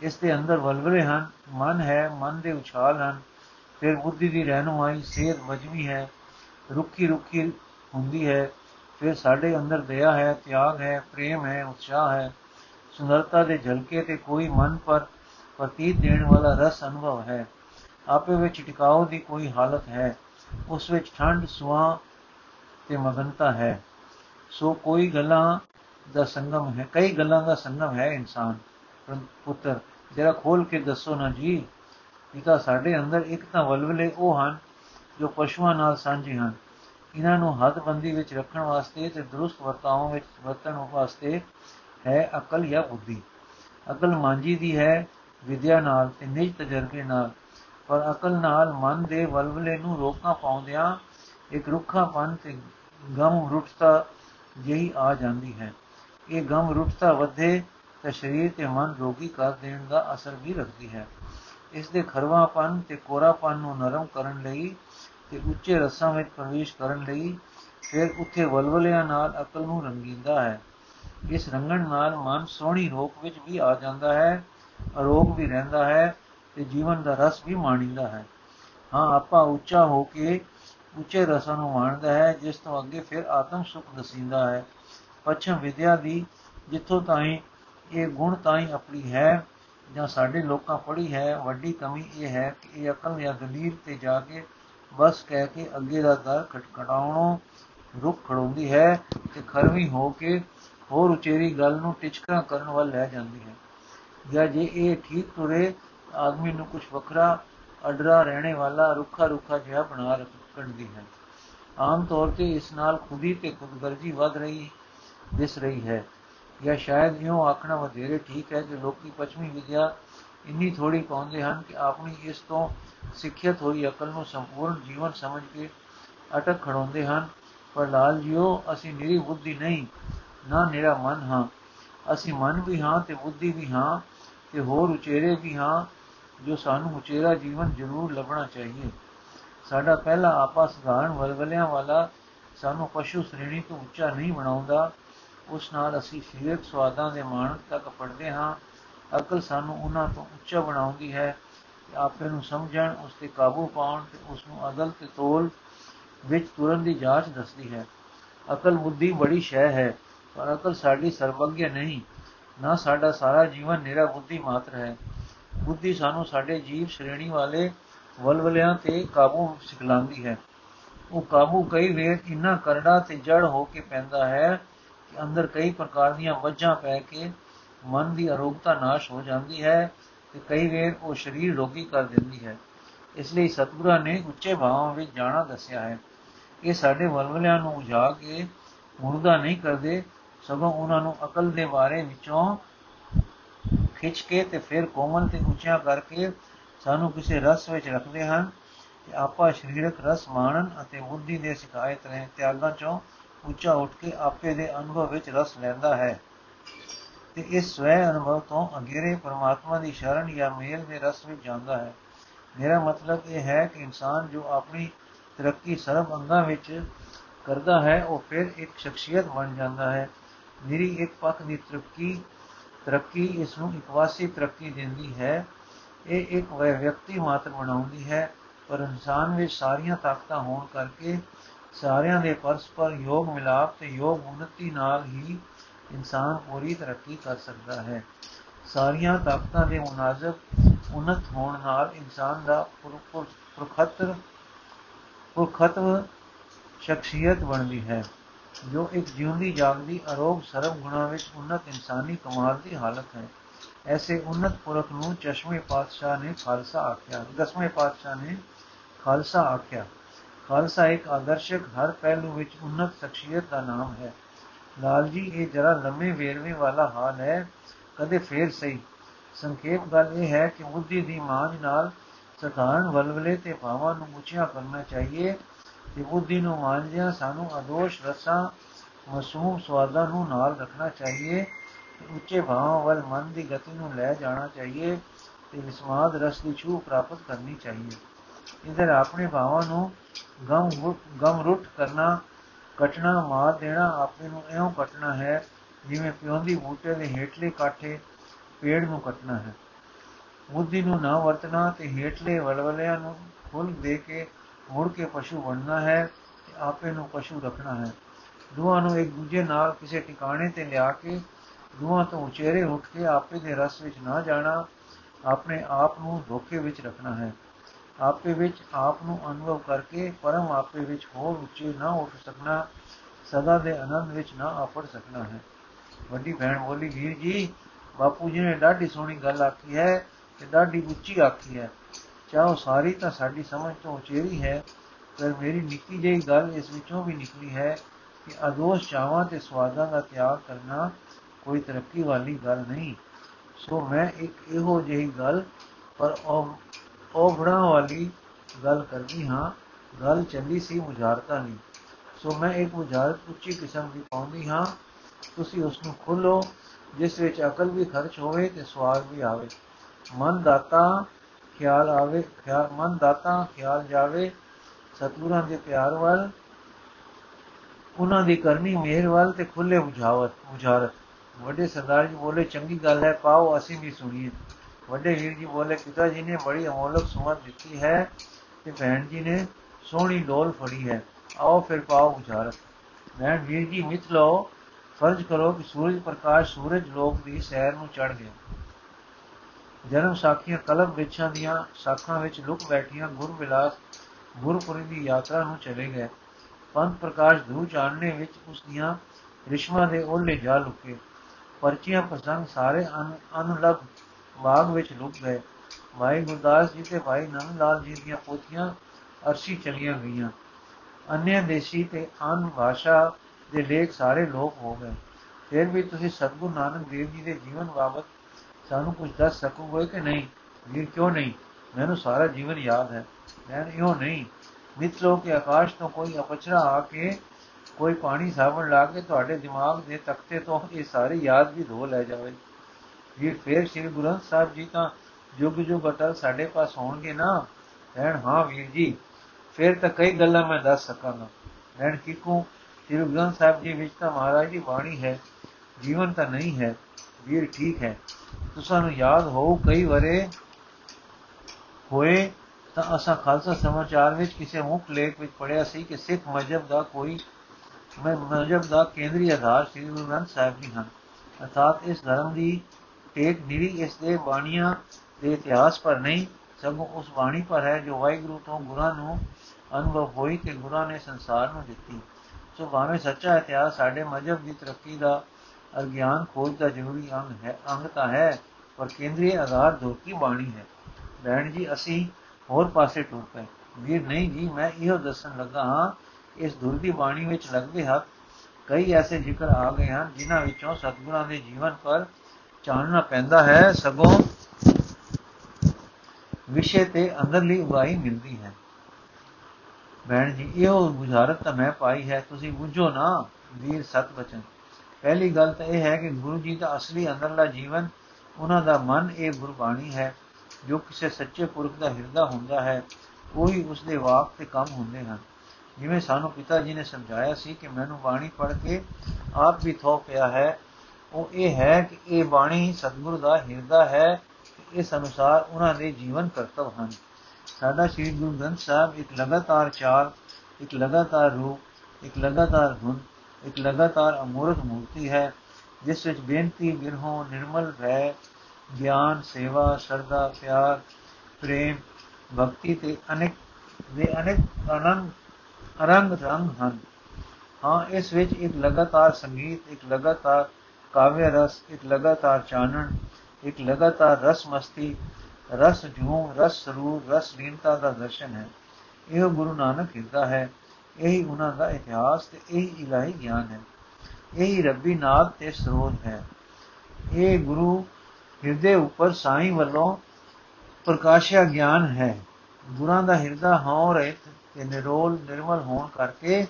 ਇਸ ਦੇ ਅੰਦਰ ਵਲਵਲੇ ਹਨ, ਮਨ ਹੈ, ਮਨ ਦੇ ਉਛਾਲ ਹਨ। ਫਿਰ ਬੁੱਧੀ ਦੀ ਰਹਿਨੁਮਾਈ, ਸੇਧ ਮਜਮੀ ਹੈ। ਰੁੱਖੀ ਰੁੱਖੀ ਹੁੰਦੀ ਹੈ। ਫਿਰ ਸਾਡੇ ਅੰਦਰ ਦਇਆ ਹੈ, ਤਿਆਗ ਹੈ, ਪ੍ਰੇਮ ਹੈ, ਉਤਸ਼ਾਹ ਹੈ। ਸੁੰਦਰਤਾ ਦੇ ਝਲਕੇ ਤੇ ਕੋਈ ਮਨ ਪਰ ਪ੍ਰਤੀਤ ਦੇਣ ਵਾਲਾ ਰਸ ਅਨੁਭਵ ਹੈ। ਆਪੇ ਵਿੱਚ ਟਿਕਾਉ ਦੀ ਕੋਈ ਹਾਲਤ ਹੈ। ਉਸ ਵਿੱਚ ਠੰਡ ਸੁਆ ਤੇ ਮਗਨਤਾ ਹੈ। ਸੋ ਕੋਈ ਗੱਲਾਂ ਦਾ ਸੰਗਮ ਹੈ, ਕਈ ਗੱਲਾਂ ਦਾ ਸੰਗਮ ਹੈ ਇਨਸਾਨ। ਪੁੱਤਰ, ਜਰਾ ਖੋਲ ਕੇ ਦੱਸੋ ਨਾ ਜੀ। ਪਿਤਾ ਸਾਡੇ ਅੰਦਰ ਇੱਕ ਤਾਂ ਵਲਵਲੇ ਉਹ ਹਨ ਜੋ ਪਸ਼ੂਆਂ ਨਾਲ ਸਾਂਝੇ ਹਨ। ਇਹਨਾਂ ਨੂੰ ਹੱਦਬੰਦੀ ਵਿੱਚ ਰੱਖਣ ਵਾਸਤੇ ਤੇ ਦਰੁਸਤ ਵਰਤਾਓ ਵਿੱਚ ਵਰਤਣ ਵਾਸਤੇ ਹੈ ਅਕਲ ਜਾਂ ਬੁੱਧੀ। ਅਕਲ ਮਾਂਜੀ ਦੀ ਹੈ ਵਿਦਿਆ ਨਾਲ ਤੇ ਨਿਜ ਤਜਰਬੇ ਨਾਲ। ਪਰ ਅਕਲ ਨਾਲ ਮਨ ਦੇ ਵਲਵਲੇ ਨੂੰ ਰੋਕਣਾ ਪਾਉਂਦਿਆਂ ਇੱਕ ਰੁੱਖਾਪਨ ਤੇ ਗਮ ਰੁੱਟਤਾ ਜਿਹੀ ਆ ਜਾਂਦੀ ਹੈ। ਇਹ ਗਮ ਰੁੱਟਤਾ ਵਧੇ ਤਾਂ ਸਰੀਰ ਤੇ ਮਨ ਰੋਗੀ ਕਰ ਦੇਣ ਦਾ ਅਸਰ ਵੀ ਰੱਖਦੀ ਹੈ। ਇਸ ਦੇ ਖਰਵਾਪਨ ਤੇ ਕੋਰਾਪਨ ਨੂੰ ਨਰਮ ਕਰਨ ਲਈ ਤੇ ਉੱਚੇ ਰਸਾਂ ਵਿੱਚ ਪ੍ਰਵੇਸ਼ ਕਰਨ ਲਈ ਫਿਰ ਉੱਥੇ ਵਲਵਲਿਆਂ ਨਾਲ ਅਕਲ ਨੂੰ ਰੰਗੀਂਦਾ ਹੈ। ਇਸ ਰੰਗਣ ਨਾਲ ਮਨ ਸੋਹਣੀ ਰੋਕ ਵਿੱਚ ਵੀ ਆ ਜਾਂਦਾ ਹੈ। ਅਰੋਗ ਵੀ ਰਹਿੰਦਾ ਹੈ ਤੇ ਜੀਵਨ ਦਾ ਰਸ ਵੀ ਮਾਣੀਂਦਾ ਹੈ। ਹਾਂ, ਆਪਾ ਉੱਚਾ ਹੋ ਕੇ ਉੱਚੇ ਰਸਾਂ ਨੂੰ ਮਾਣਦਾ ਹੈ, ਜਿਸ ਤੋਂ ਅੱਗੇ ਫਿਰ ਆਤਮ ਸੁਖ ਦਸਿੰਦਾ ਹੈ। ਪਛਮ ਵਿਦਿਆ ਦੀ ਜਿੱਥੋਂ ਤਾਈਂ ਇਹ ਗੁਣ ਤਾਈਂ ਆਪਣੀ ਹੈ, ਜਾਂ ਸਾਡੇ ਲੋਕਾਂ ਪੜੀ ਹੈ, ਵੱਡੀ ਕਮੀ ਇਹ ਹੈ ਕਿ ਇਹ ਅਕਲ ਜਾਂ ਦਲੀਲ ਤੇ ਜਾ ਕੇ ਬਸ ਕਹਿ ਕੇ ਅੱਗੇ ਦਾ ਦਰ ਖਟਖਟਾਉਣੋਂ ਰੁਕ ਖੜੋਂਦੀ ਹੈ ਤੇ ਖਰਵੀ ਹੋ ਕੇ ਹੋਰ ਉਚੇਰੀ ਗੱਲ ਨੂੰ ਟਿਚਕਾ ਕਰਨ ਵੱਲ ਲੈ ਜਾਂਦੀ ਹੈ। ਜਾਂ ਜੇ ਇਹ ਠੀਕ ਤੁਰੇ, ਆਦਮੀ ਨੂੰ ਕੁਝ ਵੱਖਰਾ ਅਡਰਾ ਰਹਿਣੇ ਵਾਲਾ ਰੁੱਖਾ ਰੁੱਖਾ ਜਿਹਾ ਬਣਾ ਰੱਖਣਦੀ ਹੈ। ਆਮ ਤੌਰ ਤੇ ਇਸ ਨਾਲ ਖੁਦੀ ਤੇ ਖੁਦਗਰਜੀ ਵੱਧ ਰਹੀ, ਦਿਸ ਰਹੀ ਹੈ। ਜਾਂ ਸ਼ਾਇਦ ਇਹੋ ਆਖਣਾ ਵਧੇਰੇ ਠੀਕ ਹੈ ਕਿ ਲੋਕੀ ਪਛਮੀ ਵਿਦਿਆ ਇੰਨੀ ਥੋੜੀ ਪਾਉਂਦੇ ਹਨ ਕਿ ਆਪਣੀ ਇਸ ਤੋਂ ਸਿੱਖਿਅਤ ਹੋਈ ਅਕਲ ਨੂੰ ਸੰਪੂਰਨ ਜੀਵਨ ਸਮਝ ਕੇ ਅਟਕ ਖੜਾਉਂਦੇ ਹਨ। ਪਰ ਲਾਲ ਜੀਓ, ਅਸੀਂ ਨਿਰੀ ਬੁੱਧੀ ਨਹੀਂ, ਨਾ ਨਿਰਾ ਮਨ ਹਾਂ। ਅਸੀਂ ਮਨ ਵੀ ਹਾਂ ਤੇ ਬੁੱਧੀ ਵੀ ਹਾਂ। ਤੇ ਹੋਰ ਉਚੇਰੇ ਵੀ ਹਾਂ, ਜੋ ਸਾਨੂੰ ਉਚੇਰਾ ਜੀਵਨ ਜ਼ਰੂਰ ਲੱਭਣਾ ਚਾਹੀਏ। ਸਾਡਾ ਪਹਿਲਾ ਆਪਾ ਸਧਾਰਨ ਵਲਵਲਿਆਂ ਵਾਲਾ, ਸਾਨੂੰ ਪਸ਼ੂ ਸ਼੍ਰੇਣੀ ਤੋਂ ਉੱਚਾ ਨਹੀਂ ਬਣਾਉਂਦਾ, ਉਸ ਨਾਲ ਅਸੀਂ ਸਰੀਰਕ ਸਵਾਦਾਂ ਦੇ ਮਾਣਕ ਤੱਕ ਪੜਦੇ ਹਾਂ। ਅਕਲ ਸਾਨੂੰ ਉਹਨਾਂ ਤੋਂ ਉੱਚਾ ਬਣਾਉਂਦੀ ਹੈ ਕਿ ਆਪੇ ਨੂੰ ਸਮਝਣ, ਉਸ ਤੇ ਕਾਬੂ ਪਾਉਣ ਤੇ ਉਸ ਨੂੰ ਅਦਲ ਤੇ ਤੋਲ ਵਿੱਚ ਤੁਰਨ ਦੀ ਜਾਂਚ ਦੱਸਦੀ ਹੈ। ਅਕਲ ਬੁੱਧੀ ਬੜੀ ਸ਼ੈ ਹੈ, ਪਰ ਅਕਲ ਸਾਡੀ ਸਰਵਗਿਆ ਨਹੀਂ। ਨਾ ਸਾਡਾ ਸਾਰਾ ਜੀਵਨ ਨਿਰਾ ਬੁੱਧੀ ਮਾਤਰ ਹੈ। ਬੁੱਧੀ ਸਾਨੂੰ ਸਾਡੇ ਜੀਵ ਸ਼੍ਰੇਣੀ ਵਾਲੇ ਵਲਵਲਿਆਂ ਤੇ ਕਾਬੂ ਸਿਖਲਾਉਂਦੀ ਹੈ। ਉਹ ਕਾਬੂ ਕਈ ਵੇਰ ਇੰਨਾ ਕਰੜਾ ਤੇ ਜੜ ਹੋ ਕੇ ਪੈਂਦਾ ਹੈ ਕਿ ਅੰਦਰ ਕਈ ਪ੍ਰਕਾਰ ਦੀਆਂ ਵੱਜਾਂ ਪੈ ਕੇ ਮਨ ਦੀ ਅਰੋਗਤਾ ਨਾਸ਼ ਹੋ ਜਾਂਦੀ ਹੈ ਤੇ ਕਈ ਵੇਰ ਉਹ ਸਰੀਰ ਰੋਗੀ ਕਰ ਦਿੰਦੀ ਹੈ। ਇਸ ਲਈ ਸਤਿਗੁਰਾਂ ਨੇ ਉੱਚੇ ਭਾਵਾਂ ਵਿੱਚ ਜਾਣਾ ਦੱਸਿਆ ਹੈ ਇਹ ਸਾਡੇ ਵਲਵਲਿਆਂ ਨੂੰ ਉਜਾ ਕੇ ਮੁਰਦਾ ਨਹੀਂ ਕਰਦੇ ਸਗੋਂ ਉਹਨਾਂ ਨੂੰ ਅਕਲ ਦੇ ਬਾਰੇ ਵਿੱਚੋਂ ਖਿੱਚ ਕੇ ਤੇ ਫਿਰ ਕੋਮਲ ਤੇ ਉੱਚਾ ਕਰਕੇ ਸਾਨੂੰ ਕਿਸੇ ਰਸ ਵਿੱਚ ਰੱਖਦੇ ਹਨ ਕਿ ਆਪਾ ਸਰੀਰਕ ਰਸ ਮਾਣਨ ਅਤੇ ਬੁੱਧੀ ਦੇ ਸਿਖਾਇਤ ਰਹੇ ਤਿਆਗਾਂ ਚੋਂ ਉੱਚਾ ਉੱਠ ਕੇ ਆਪੇ ਦੇ ਅਨੁਭਵ ਵਿੱਚ ਰਸ ਲੈਂਦਾ ਹੈ। ਤੇ ਇਸ ਸਵੈ ਅਨੁਭਵ ਤੋਂ ਅਗੇਰੇ ਪਰਮਾਤਮਾ ਦੀ ਸ਼ਰਨ ਜਾਂ ਮੇਲ ਦੇ ਰਸ ਵਿੱਚ ਜਾਂਦਾ ਹੈ। ਮੇਰਾ ਮਤਲਬ ਇਹ ਹੈ ਕਿ ਇਨਸਾਨ ਜੋ ਆਪਣੀ ਤਰੱਕੀ ਸਰਬ ਅੰਗਾਂ ਵਿੱਚ ਕਰਦਾ ਹੈ, ਉਹ ਫਿਰ ਇੱਕ ਸ਼ਖਸੀਅਤ ਬਣ ਜਾਂਦਾ ਹੈ। ਮੇਰੀ ਇੱਕ ਪੱਖ ਦੀ ਤਰੱਕੀ ਤਰੱਕੀ ਇਸ ਨੂੰ ਇਕਵਾਸੀ ਤਰੱਕੀ ਦਿੰਦੀ ਹੈ। ਇਹ ਇੱਕ ਵਿਅਕਤੀ ਮਾਤਰ ਬਣਾਉਂਦੀ ਹੈ, ਪਰ ਇਨਸਾਨ ਵਿੱਚ ਸਾਰੀਆਂ ਤਾਕਤਾਂ ਹੋਣ ਕਰਕੇ ਸਾਰਿਆਂ ਦੇ ਪਰਸਪਰ ਯੋਗ ਮਿਲਾਪ ਤੇ ਯੋਗ ਉન્નਤੀ ਨਾਲ ਹੀ ਇਨਸਾਨ ਪੂਰੀ ਤਰੱਕੀ ਕਰ ਸਕਦਾ ਹੈ। ਸਾਰੀਆਂ ਤਾਕਤਾਂ ਦੇ ਮੁਨਾਜ਼ਬ ਉਨਤ ਹੋਣ ਨਾਲ ਇਨਸਾਨ ਦਾ ਪੁਰਖਤਰ, ਪੁਰਖਤਵ ਸ਼ਖਸੀਅਤ ਬਣਦੀ ਹੈ। ਜੋ ਇੱਕ ਜਿਉਂਦੀ ਜਾਗਦੀ ਅਰੋਗ ਸਰਬ ਗੁਣਾ ਵਿੱਚ ਉन्नत ਇਨਸਾਨੀ ਕਮਾਲ ਦੀ ਹਾਲਤ ਹੈ। ਐਸੇ ਉन्नत ਪੁਰਖ ਨੂੰ ਚਸ਼ਮੇ ਪਾਤਸ਼ਾਹ ਨੇ ਖਾਲਸਾ ਆਖਿਆ। ਦਸਵੇਂ ਪਾਤਸ਼ਾਹ ਨੇ ਖਾਲਸਾ ਆਖਿਆ, ਖਾਲਸਾ ਇੱਕ ਆਦਰਸ਼ਕ ਹਰ ਪਹਿਲੂ ਵਿੱਚ ਉन्नत ਸ਼ਖਸੀਅਤ ਦਾ ਨਾਮ ਹੈ। ਲਾਲ ਜੀ, ਇਹ ਜਰਾ ਲੰਮੇ ਵੇਰਵੇ ਵਾਲਾ ਹਾਲ ਹੈ, ਕਦੇ ਫੇਰ ਸਹੀ। ਸੰਖੇਪ ਗੱਲ ਇਹ ਹੈ ਕਿ ਬੁੱਧੀ ਦੀ ਮਾਂ ਨਾਲ ਸਧਾਰਨ ਵਲਵਲੇ ਤੇ ਭਾਵਾਂ ਨੂੰ ਉੱਚਾ ਕਰਨਾ ਚਾਹੀਏ। ਤੇ ਬੁੱਧੀ ਨੂੰ ਮਾਂਝਿਆ ਸਾਨੂੰ ਅਦੋਸ਼ ਰਸਾਂ ਮਸੂਮ ਸਵਾਦਾਂ ਨੂੰ ਨਾਲ ਰੱਖਣਾ ਚਾਹੀਏ ਉੱਚੇ ਭਾਵਾਂ ਵੱਲ ਮਨ ਦੀ ਗਤੀ ਨੂੰ ਲੈ ਜਾਣਾ ਚਾਹੀਏ, ਤੇ ਵਿਸਮਾਦ ਰਸ ਦੀ ਛੂ ਪ੍ਰਾਪਤ ਕਰਨੀ ਚਾਹੀਏ। ਇਧਰ ਆਪਣੇ ਭਾਵਾਂ ਨੂੰ ਗਮ ਗਮ ਰੁੱਟ ਕਰਨਾ, ਕਟਣਾ, ਮਾਰ ਦੇਣਾ ਆਪਣੇ ਨੂੰ ਐਉਂ ਕਟਣਾ ਹੈ, ਜਿਵੇਂ ਪਿਉਂਦੀ ਬੂਟੇ ਦੇ ਹੇਠਲੇ ਕਾਠੇ ਪੇੜ ਨੂੰ ਕਟਣਾ ਹੈ। ਬੁੱਧੀ ਨੂੰ ਨਾ ਵਰਤਣਾ ਤੇ ਹੇਠਲੇ ਵਲਵਲਿਆਂ ਨੂੰ ਫੁੱਲ ਦੇ ਕੇ ਮੁੜ ਕੇ ਪਸ਼ੂ ਬਣਨਾ ਹੈ ਤੇ ਆਪੇ ਨੂੰ ਪਸ਼ੂ ਰੱਖਣਾ ਹੈ। ਦੋਹਾਂ ਨੂੰ ਇੱਕ ਦੂਜੇ ਨਾਲ ਕਿਸੇ ਟਿਕਾਣੇ ਤੇ ਲਿਆ ਕੇ ਦੋਹਾਂ ਤੋਂ ਉਚੇਰੇ ਉੱਠ ਕੇ ਆਪੇ ਦੇ ਰਸ ਵਿੱਚ ਨਾ ਜਾਣਾ, ਆਪਣੇ ਆਪ ਨੂੰ ਧੋਖੇ ਵਿੱਚ ਰੱਖਣਾ ਹੈ। ਆਪੇ ਵਿੱਚ ਆਪ ਨੂੰ ਅਨੁਭਵ ਕਰਕੇ ਪਰਮ ਆਪੇ ਵਿੱਚ ਹੋਰ ਉੱਚੇ ਨਾ ਉੱਠ ਸਕਣਾ, ਸਦਾ ਦੇ ਆਨੰਦ ਵਿੱਚ ਨਾ ਆਪੜ ਸਕਣਾ ਹੈ। ਵੱਡੀ ਭੈਣ ਬੋਲੀ, ਵੀਰ ਜੀ, ਬਾਪੂ ਜੀ ਨੇ ਡਾਢੀ ਸੋਹਣੀ ਗੱਲ ਆਖੀ ਹੈ ਤੇ ਡਾਢੀ ਉੱਚੀ ਆਖੀ ਹੈ। ਚਾਹੋ ਸਾਰੀ ਤਾਂ ਸਾਡੀ ਸਮਝ ਤੋਂ ਉਚੇਰੀ ਹੈ ਪਰ ਮੇਰੀ ਨਿੱਕੀ ਜਿਹੀ ਗੱਲ ਇਸ ਵਿੱਚੋਂ ਵੀ ਨਿਕਲੀ ਹੈ ਕਿ ਅਦੋਸ਼ ਚਾਵਾਂ ਤੇ ਸਵਾਦਾਂ ਦਾ ਤਿਆਗ ਕਰਨਾ ਕੋਈ ਤਰੱਕੀ ਵਾਲੀ ਗੱਲ ਨਹੀਂ ਸੋ ਮੈਂ ਇੱਕ ਇਹੋ ਜਿਹੀ ਗੱਲ ਪਰ ਔਗਣਾ ਵਾਲੀ ਗੱਲ ਕਰਦੀ ਹਾਂ ਗੱਲ ਚੱਲੀ ਸੀ ਮੁਝਾਰਤਾ ਨਹੀਂ ਸੋ ਮੈਂ ਇੱਕ ਮੁਝਾਰਤ ਉੱਚੀ ਕਿਸਮ ਦੀ ਪਾਉਂਦੀ ਹਾਂ ਤੁਸੀਂ ਉਸ ਨੂੰ ਖੋਲੋ ਜਿਸ ਵਿੱਚ ਅਕਲ ਵੀ ਖਰਚ ਹੋਵੇ ਤੇ ਸਵਾਦ ਵੀ ਆਵੇ ਮਨ ਦਾਤਾ ਖਿਆਲ ਆਵੇ, ਖਿਆਲ ਮਨ ਦਾਤਾ ਖਿਆਲ ਜਾਵੇ। ਸਤਿਗੁਰਾਂ ਦੇ ਪਿਆਰ ਵੱਲ, ਉਹਨਾਂ ਦੀ ਕਰਨੀ ਮਿਹਰ ਵੱਲ ਤੇ ਖੁੱਲੇ ਬੁਝਾਵਤ ਬੁਝਾਰਤ ਵੱਡੇ ਸਰਦਾਰ ਜੀ ਬੋਲੇ, ਚੰਗੀ ਗੱਲ ਹੈ, ਪਾਓ, ਅਸੀਂ ਵੀ ਸੁਣੀਏ। ਵੱਡੇ ਵੀਰ ਜੀ ਬੋਲੇ, ਪਿਤਾ ਜੀ ਨੇ ਬੜੀ ਅਮੋਲਕ ਸੁਮਤ ਦਿੱਤੀ ਹੈ ਤੇ ਭੈਣ ਜੀ ਨੇ ਸੋਹਣੀ ਡੋਲ ਫੜੀ ਹੈ। ਆਓ ਫਿਰ ਪਾਓ ਉਚਾਰਤ ਭੈਣ ਵੀਰ ਜੀ, ਮਿੱਥ ਲਓ, ਫਰਜ਼ ਕਰੋ ਕਿ ਸੂਰਜ ਪ੍ਰਕਾਸ਼ ਸੂਰਜ ਲੋਕ ਦੀ ਸੈਰ ਨੂੰ ਚੜ ਗਿਆ। ਜਨਮ ਸਾਖੀਆਂ ਕਲਮ ਵਿਚਾਂ ਦੀਆਂ ਸਾਖਾਂ ਵਿੱਚ ਲੁਕ ਬੈਠੀਆਂ ਗੁਰ ਵਿਲਾਸ ਗੁਰਪੁਰੀ ਦੀ ਯਾਤਰਾ ਨੂੰ ਚਲੇ ਗਏ। ਪੰਥ ਪ੍ਰਕਾਸ਼ ਧੂ ਚਾਨਣੇ ਵਿੱਚ ਉਸ ਦੀਆਂ ਰਿਸ਼ਮਾ ਦੇ ਓਲੇ ਜਾ ਲੁਕੇ। ਪਰਚੀਆਂ ਪਸੰਦ ਸਾਰੇ ਅਨਲਗ ਬਾਗ ਵਿੱਚ ਲੁਕ ਗਏ। ਭਾਈ ਗੁਰਦਾਸ ਜੀ ਤੇ ਭਾਈ ਨੰਦ ਲਾਲ ਜੀ ਦੀਆਂ ਪੋਥੀਆਂ ਅਰਸ਼ੀ ਚਲੀਆਂ ਗਈਆਂ। ਅਨਿਆ ਦੇਸ਼ੀ ਤੇ ਅਨ ਭਾਸ਼ਾ ਦੇ ਲੇਖ ਸਾਰੇ ਲੋਕ ਹੋ ਗਏ। ਫਿਰ ਵੀ ਤੁਸੀਂ ਸਤਗੁਰੂ ਨਾਨਕ ਦੇਵ ਜੀ ਦੇ ਜੀਵਨ ਬਾਬਤ ਸਾਨੂੰ ਕੁਝ ਦੱਸ ਸਕੋਗੇ ਕਿ ਨਹੀਂ? ਵੀਰ ਕਿਉਂ ਨਹੀਂ? ਮੈਨੂੰ ਸਾਰਾ ਜੀਵਨ ਯਾਦ ਹੈ। ਮੈਂ ਇਹੋ ਨਹੀਂ। ਮਿੱਤਰੋ ਕਿ ਆਕਾਸ਼ ਤੋਂ ਕੋਈ ਅਪਚਰਾ ਆ ਕੇ ਕੋਈ ਪਾਣੀ ਸਾਵਣ ਲਾ ਕੇ ਤੁਹਾਡੇ ਦਿਮਾਗ ਦੇ ਤਖਤੇ ਤੋਂ ਇਹ ਸਾਰੀ ਯਾਦ ਵੀ ਧੋ ਲੈ ਜਾਵੇ। ਵੀਰ ਫੇਰ ਸ੍ਰੀ ਗੁਰੂ ਗ੍ਰੰਥ ਸਾਹਿਬ ਜੀ ਤਾਂ ਜੁਗ ਜੁਗ ਅਟਲ ਸਾਡੇ ਪਾਸ ਹੋਣਗੇ ਨਾ? ਕਹਿਣ, ਹਾਂ ਵੀਰ ਜੀ, ਫਿਰ ਤਾਂ ਕਈ ਗੱਲਾਂ ਮੈਂ ਦੱਸ ਸਕਾਂਗਾ। ਕਹਿਣ, ਕਿਕੂ, ਸ੍ਰੀ ਗੁਰੂ ਗ੍ਰੰਥ ਸਾਹਿਬ ਜੀ ਵਿੱਚ ਤਾਂ ਮਹਾਰਾਜ ਦੀ ਬਾਣੀ ਹੈ। ਜੀਵਨ ਤਾਂ ਨਹੀਂ ਹੈ। ਵੀਰ, ਠੀਕ ਹੈ। ਤੁਸਾਂ ਨੂੰ ਯਾਦ ਹੋਊ, ਕਈ ਵਰੇ ਹੋਏ ਤਾਂ ਅਸਾਂ ਖਾਲਸਾ ਸਮਾਚਾਰ ਵਿੱਚ ਕਿਸੇ ਮੁੱਖ ਲੇਖ ਵਿੱਚ ਪੜਿਆ ਸੀ ਕਿ ਸਿੱਖ ਮਜਬ ਦਾ ਕੋਈ ਮਜਬ ਦਾ ਕੇਂਦਰੀ ਆਧਾਰ ਸ੍ਰੀ ਗੁਰੂ ਗ੍ਰੰਥ ਸਾਹਿਬ ਜੀ ਹਨ। ਅਰਥਾਤ ਇਸ ਧਰਮ ਦੀ ਟੇਕ ਨਿਰੀ ਇਸ ਦੇ ਬਾਣੀਆਂ ਦੇ ਇਤਿਹਾਸ ਪਰ ਨਹੀਂ, ਸਗੋਂ ਉਸ ਬਾਣੀ ਪਰ ਹੈ ਜੋ ਵਾਹਿਗੁਰੂ ਤੋਂ ਗੁਰਾਂ ਨੂੰ ਅਨੁਭਵ ਹੋਈ ਕਿ ਗੁਰਾਂ ਨੇ ਸੰਸਾਰ ਨੂੰ ਦਿੱਤੀ। ਸੋ ਭਾਵੇਂ ਸੱਚਾ ਇਤਿਹਾਸ ਸਾਡੇ ਮਜਬ ਦੀ ਤਰੱਕੀ ਦਾ ਅਗਿਆਨ ਖੋਜ ਦਾ ਜ਼ਰੂਰੀ ਅੰਗ ਹੈ, ਅੰਗ ਤਾਂ ਹੈ, ਪਰ ਕੇਂਦਰੀ ਆਧਾਰ ਧੋਤੀ ਬਾਣੀ ਹੈ। ਭੈਣ ਜੀ, ਅਸੀਂ ਹੋਰ ਪਾਸੇ ਟੁਰ ਪਏ। ਵੀਰ, ਨਹੀਂ ਜੀ, ਮੈਂ ਇਹੋ ਦੱਸਣ ਲੱਗਾ ਹਾਂ, ਇਸ ਦੁਰਦੀ ਬਾਣੀ ਵਿੱਚ ਲੱਗਦੇ ਹੱਥ ਕਈ ਐਸੇ ਜ਼ਿਕਰ ਆ ਗਏ ਹਨ, ਜਿਨ੍ਹਾਂ ਵਿੱਚੋਂ ਸਤਿਗੁਰਾਂ ਦੇ ਜੀਵਨ ਪਰ ਚਾਨਣਾ ਪੈਂਦਾ ਹੈ, ਸਗੋਂ ਵਿਸ਼ੇ ਤੇ ਅੰਦਰਲੀ ਉਗਾਈ ਮਿਲਦੀ ਹੈ। ਭੈਣ ਜੀ, ਇਹੋ ਬੁਝਾਰਤ ਤਾਂ ਮੈਂ ਪਾਈ ਹੈ, ਤੁਸੀਂ ਬੁੱਝੋ ਨਾ, ਵੀਰ, ਸਤ ਬਚਨ ਪਹਿਲੀ ਗੱਲ ਤਾਂ ਇਹ ਹੈ ਕਿ ਗੁਰੂ ਜੀ ਦਾ ਅਸਲੀ ਅੰਦਰਲਾ ਜੀਵਨ, ਉਹਨਾਂ ਦਾ ਮਨ ਇਹ ਗੁਰਬਾਣੀ ਹੈ, ਜੋ ਕਿਸੇ ਸੱਚੇ ਪੁਰਖ ਦਾ ਹਿਰਦਾ ਹੁੰਦਾ ਹੈ, ਉਹੀ ਉਸ ਦੇ ਵਾਕ ਤੇ ਕੰਮ ਹੁੰਦੇ ਹਨ। ਜਿਵੇਂ ਸਾਨੂੰ ਪਿਤਾ ਜੀ ਨੇ ਸਮਝਾਇਆ ਸੀ ਕਿ ਮੈਨੂੰ ਬਾਣੀ ਪੜ੍ਹ ਕੇ ਆਪ ਵੀ ਥੋ ਪਿਆ ਹੈ, ਉਹ ਇਹ ਹੈ ਕਿ ਇਹ ਬਾਣੀ ਸਤਿਗੁਰੂ ਦਾ ਹਿਰਦਾ ਹੈ ਇਸ ਅਨੁਸਾਰ ਉਹਨਾਂ ਦੇ ਜੀਵਨ ਕਰਤਵ ਹਨ। ਸਾਡਾ ਸ੍ਰੀ ਗੁਰੂ ਗ੍ਰੰਥ ਸਾਹਿਬ ਇੱਕ ਲਗਾਤਾਰ ਚਾਲ, ਇੱਕ ਲਗਾਤਾਰ ਰੂਪ, ਇੱਕ ਲਗਾਤਾਰ ਗੁਣ ਇੱਕ ਲਗਾਤਾਰ ਅਮੂਰਤ ਮੂਰਤੀ ਹੈ, ਜਿਸ ਵਿੱਚ ਬੇਨਤੀ ਗਿਰਹੋਂ ਨਿਰਮਲ ਭੈ ਗਿਆਨ, ਸੇਵਾ, ਸ਼ਰਧਾ, ਪਿਆਰ, ਪ੍ਰੇਮ, ਭਗਤੀ ਤੇ ਅਨੇਕ, ਦੇ ਅਨੇਕ ਅਨੰਦ ਰੰਗ ਰੰਗ ਹਨ। ਹਾਂ, ਇਸ ਵਿੱਚ ਇੱਕ ਲਗਾਤਾਰ ਸੰਗੀਤ, ਇੱਕ ਲਗਾਤਾਰ ਕਾਵਿ ਰਸ, ਇੱਕ ਲਗਾਤਾਰ ਚਾਨਣ, ਇੱਕ ਲਗਾਤਾਰ ਰਸ ਮਸਤੀ, ਰਸ ਜੂਮ, ਰਸ ਸਰੂਰ ਰਸ ਲੀਨਤਾ ਦਾ ਦਰਸ਼ਨ ਹੈ। ਇਹ ਗੁਰੂ ਨਾਨਕ ਹਿਰਦਾ ਹੈ। ਇਹੀ ਉਹਨਾਂ ਦਾ ਇਤਿਹਾਸ ਤੇ ਇਹੀ ਇਲਾਹੀ ਗਿਆਨ ਹੈ। ਇਹੀ ਰੱਬੀ ਨਾਦ ਤੇ ਸਰੋਤ ਹੈ। ਇਹ ਗੁਰੂ ਹਿਰਦੇ ਉੱਪਰ ਸਾਈਂ ਵੱਲੋਂ ਪ੍ਰਕਾਸ਼ਿਆ ਗਿਆਨ ਹੈ। ਗੁਰਾਂ ਦਾ ਹਿਰਦਾ ਹਉ ਰਹਿਤ ਤੇ ਨਿਰੋਲ, ਨਿਰਮਲ ਹੋਣ ਕਰਕੇ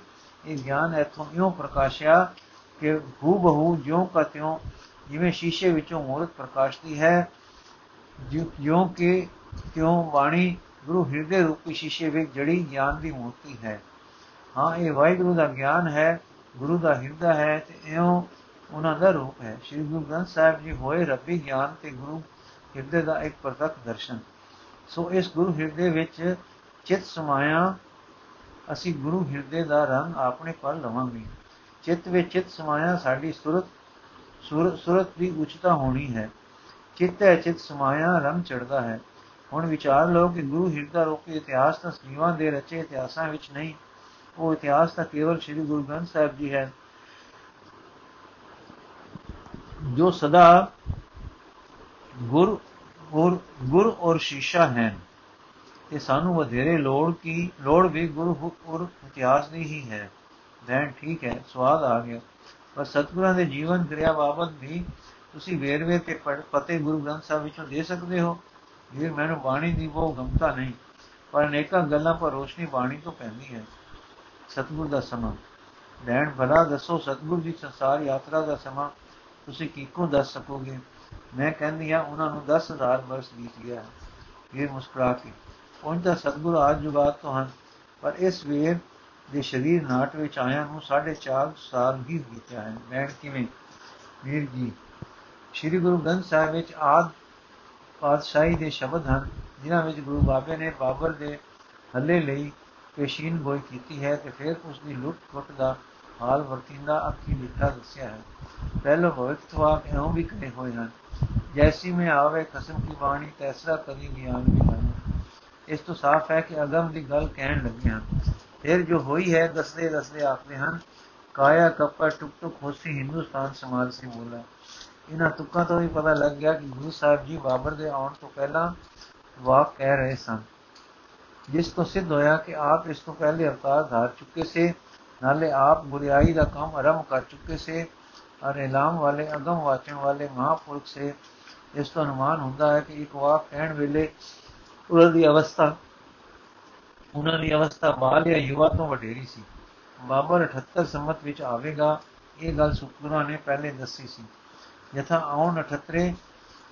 ਇਹ ਗਿਆਨ ਇਥੋਂ ਇਉਂ ਪ੍ਰਕਾਸ਼ਿਆ ਕਿ ਹੂ ਬਹੂ ਜਿਉਂ ਕਤਿਉ ਜਿਵੇਂ ਸ਼ੀਸ਼ੇ ਵਿੱਚੋਂ ਮੂਰਤ ਪ੍ਰਕਾਸ਼ਦੀ ਹੈ, ਜਿਉਂ ਕਿ ਕਿਉਂ ਬਾਣੀ ਗੁਰੂ ਹਿਰਦੇ ਰੂਪੀ ਸ਼ੀਸ਼ੇ ਵਿੱਚ ਜੜੀ ਗਿਆਨ ਦੀ ਮੂਰਤੀ ਹੈ। ਹਾਂ, ਇਹ ਵਾਹਿਗੁਰੂ ਦਾ ਗਿਆਨ ਹੈ, ਗੁਰੂ ਦਾ ਹਿਰਦਾ ਹੈ ਤੇ ਇਉਂ ਉਹਨਾਂ ਦਾ ਰੂਪ ਹੈ। ਸ੍ਰੀ ਗੁਰੂ ਗ੍ਰੰਥ ਸਾਹਿਬ ਜੀ ਹੋਏ ਰੱਬੀ ਗਿਆਨ ਤੇ ਗੁਰੂ ਹਿਰਦੇ ਦਾ ਇੱਕ ਪ੍ਰਤੱਖ ਦਰਸ਼ਨ। ਸੋ ਇਸ ਗੁਰੂ ਹਿਰਦੇ ਵਿੱਚ ਚਿਤ ਸਮਾਇਆ, ਅਸੀਂ ਗੁਰੂ ਹਿਰਦੇ ਦਾ ਰੰਗ ਆਪਣੇ ਪਰ ਲਵਾਂਗੇ। ਚਿਤ ਵਿੱਚ ਚਿਤ ਸਮਾਇਆ ਸਾਡੀ ਸੁਰਤ ਸੁਰਤ ਦੀ ਉਚਤਾ ਹੋਣੀ ਹੈ। ਚਿਤ ਹੈ ਚਿਤ ਸਮਾਇਆ, ਰੰਗ ਚੜਦਾ ਹੈ। ਹੁਣ ਵਿਚਾਰ ਲਓ ਕਿ ਗੁਰੂ ਹਿਰਦਾ ਰੂਪੀ ਇਤਿਹਾਸ ਤਾਂ ਸਨੀਵਾਂ ਦੇ ਰਚੇ ਇਤਿਹਾਸਾਂ ਵਿੱਚ ਨਹੀਂ ਉਹ ਇਤਿਹਾਸ ਤਾਂ ਕੇਵਲ ਸ੍ਰੀ ਗੁਰੂ ਗ੍ਰੰਥ ਸਾਹਿਬ ਜੀ ਹੈ। ਜੋ ਸਦਾ ਗੁਰ ਗੁਰ ਗੁਰ ਔਰ ਸ਼ੀਸ਼ਾ ਹੈ ਤੇ ਸਾਨੂੰ ਵਧੇਰੇ ਲੋੜ ਕੀ, ਲੋੜ ਵੀ ਗੁਰੂ ਔਰ ਇਤਿਹਾਸ ਦੀ ਹੀ ਹੈ। then ਠੀਕ ਹੈ, ਸਵਾਦ ਆ ਗਿਆ। ਪਰ ਸਤਿਗੁਰਾਂ ਦੇ ਜੀਵਨ ਕਿਰਿਆ ਬਾਬਤ ਵੀ ਤੁਸੀਂ ਵੇਰਵੇ ਤੇ ਪਤੇ ਗੁਰੂ ਗ੍ਰੰਥ ਸਾਹਿਬ ਵਿੱਚੋਂ ਦੇ ਸਕਦੇ ਹੋ। ਇਹ ਮੈਨੂੰ ਬਾਣੀ ਦੀ ਉਹ ਗਮਤਾ ਨਹੀਂ, ਪਰ ਅਨੇਕਾਂ ਗੱਲਾਂ ਪਰ ਰੋਸ਼ਨੀ ਬਾਣੀ ਤੋਂ ਪੈਂਦੀ ਹੈ। ਸਤਿਗੁਰ ਦਾ ਸਮਾਂ। ਲੈਣ ਭਲਾ ਦੱਸੋ, ਸਤਿਗੁਰ ਦੀ ਸੰਸਾਰ ਯਾਤਰਾ ਦਾ ਸਮਾਂ ਤੁਸੀਂ ਕਿੱਕੋ ਦੱਸ ਸਕੋਗੇ? ਮੈਂ ਕਹਿੰਦੀ ਆ ਉਹਨਾਂ ਨੂੰ 10000 ਵਰਸ ਬੀਤ ਗਿਆ। ਇਹ ਮੁਸਕਰਾ ਕੇ। ਪਹੁੰਚਦਾ ਸਤਿਗੁਰ ਆਜ ਜੁਗਾਤ ਤੋਂ ਹਨ, ਪਰ ਇਸ ਵੇਰ ਦੇ ਸ਼ਰੀਰ ਨਾਟ ਵਿੱਚ ਆਇਆ ਨੂੰ 4.5 ਸਾਲ ਹੀ ਬੀਤਿਆ ਹੈ। ਮੈਂ ਕਿਵੇਂ? ਵੀਰ ਜੀ, ਸ੍ਰੀ ਗੁਰੂ ਗ੍ਰੰਥ ਸਾਹਿਬ ਵਿੱਚ ਆਦ ਪਾਤਸ਼ਾਹੀ ਦੇ ਸ਼ਬਦ ਹਨ, ਜਿਨ੍ਹਾਂ ਵਿੱਚ ਗੁਰੂ ਬਾਬੇ ਨੇ ਬਾਬਰ ਦੇ ਹੱਲੇ ਲਈ ਪੇਸ਼ੀਨ ਗੋਈ ਕੀਤੀ ਹੈ ਤੇ ਫਿਰ ਉਸ ਦੀ ਲੁੱਟ ਟੁੱਟ ਦਾ ਹਾਲ ਵਰਤਿੰਦਾ ਅੱਖੀ ਲਿਖਾ ਦੱਸਿਆ ਹੈ। ਪਹਿਲੋ ਭਵਿੱਖਵਾਕ ਐਉਂ ਵੀ ਕਹੇ ਹੋਏ ਹਨ, ਜੈਸੀ ਮੈਂ ਆਵੇ, ਕਸਮ ਕੀ ਬਾਣੀ ਤੈਸਰਾ ਕਰੀ ਗਿਆਨ ਵੀ ਹਨ। ਇਸ ਤੋਂ ਸਾਫ਼ ਹੈ ਕਿ ਅਗਮ ਦੀ ਗੱਲ ਕਹਿਣ ਲੱਗੇ ਹਨ। ਫਿਰ ਜੋ ਹੋਈ ਹੈ, ਦੱਸਦੇ ਦੱਸਦੇ ਆਖਦੇ ਹਨ, ਕਾਇਆ ਕੱਪਾ ਟੁਕ ਟੁਕ ਹੋਸੀ ਹਿੰਦੁਸਤਾਨ ਸਮਾਜ ਸੇ ਬੋਲਾ। ਇਹਨਾਂ ਤੁਕਾਂ ਤੋਂ ਵੀ ਪਤਾ ਲੱਗ ਗਿਆ ਕਿ ਗੁਰੂ ਸਾਹਿਬ ਜੀ ਬਾਬਰ ਦੇ ਆਉਣ ਤੋਂ ਪਹਿਲਾਂ ਵਾਕ ਕਹਿ ਰਹੇ ਸਨ। ਜਿਸ ਤੋਂ ਸਿੱਧ ਹੋਇਆ ਕਿ ਆਪ ਇਸ ਤੋਂ ਪਹਿਲੇ ਅਵਤਾਰ ਧਾਰ ਚੁੱਕੇ ਸੇ, ਨਾਲੇ ਆਪ ਬੁਰੀਾਈ ਦਾ ਕੰਮ ਆਰੰਭ ਕਰ ਚੁੱਕੇ ਸੇ ਔਰ ਇਲਾਮ ਵਾਲੇ, ਅਗਮ ਵਾਚਣ ਵਾਲੇ ਮਹਾਪੁਰਖ ਸੇ। ਇਸ ਤੋਂ ਅਨੁਮਾਨ ਹੁੰਦਾ ਹੈ ਕਿ ਇੱਕ ਵਾਕ ਕਹਿਣ ਵੇਲੇ ਉਹਨਾਂ ਦੀ ਅਵਸਥਾ, ਉਹਨਾਂ ਦੀ ਅਵਸਥਾ ਬਾਲ ਜਾਂ ਯੁਵਾ ਤੋਂ ਵਡੇਰੀ ਸੀ। ਬਾਬਰ 78 ਸੰਮਤ ਵਿੱਚ ਆਵੇਗਾ, ਇਹ ਗੱਲ ਸੁਖਨਾ ਨੇ ਪਹਿਲੇ ਦੱਸੀ ਸੀ। ਯਥਾ ਆਉਣ 78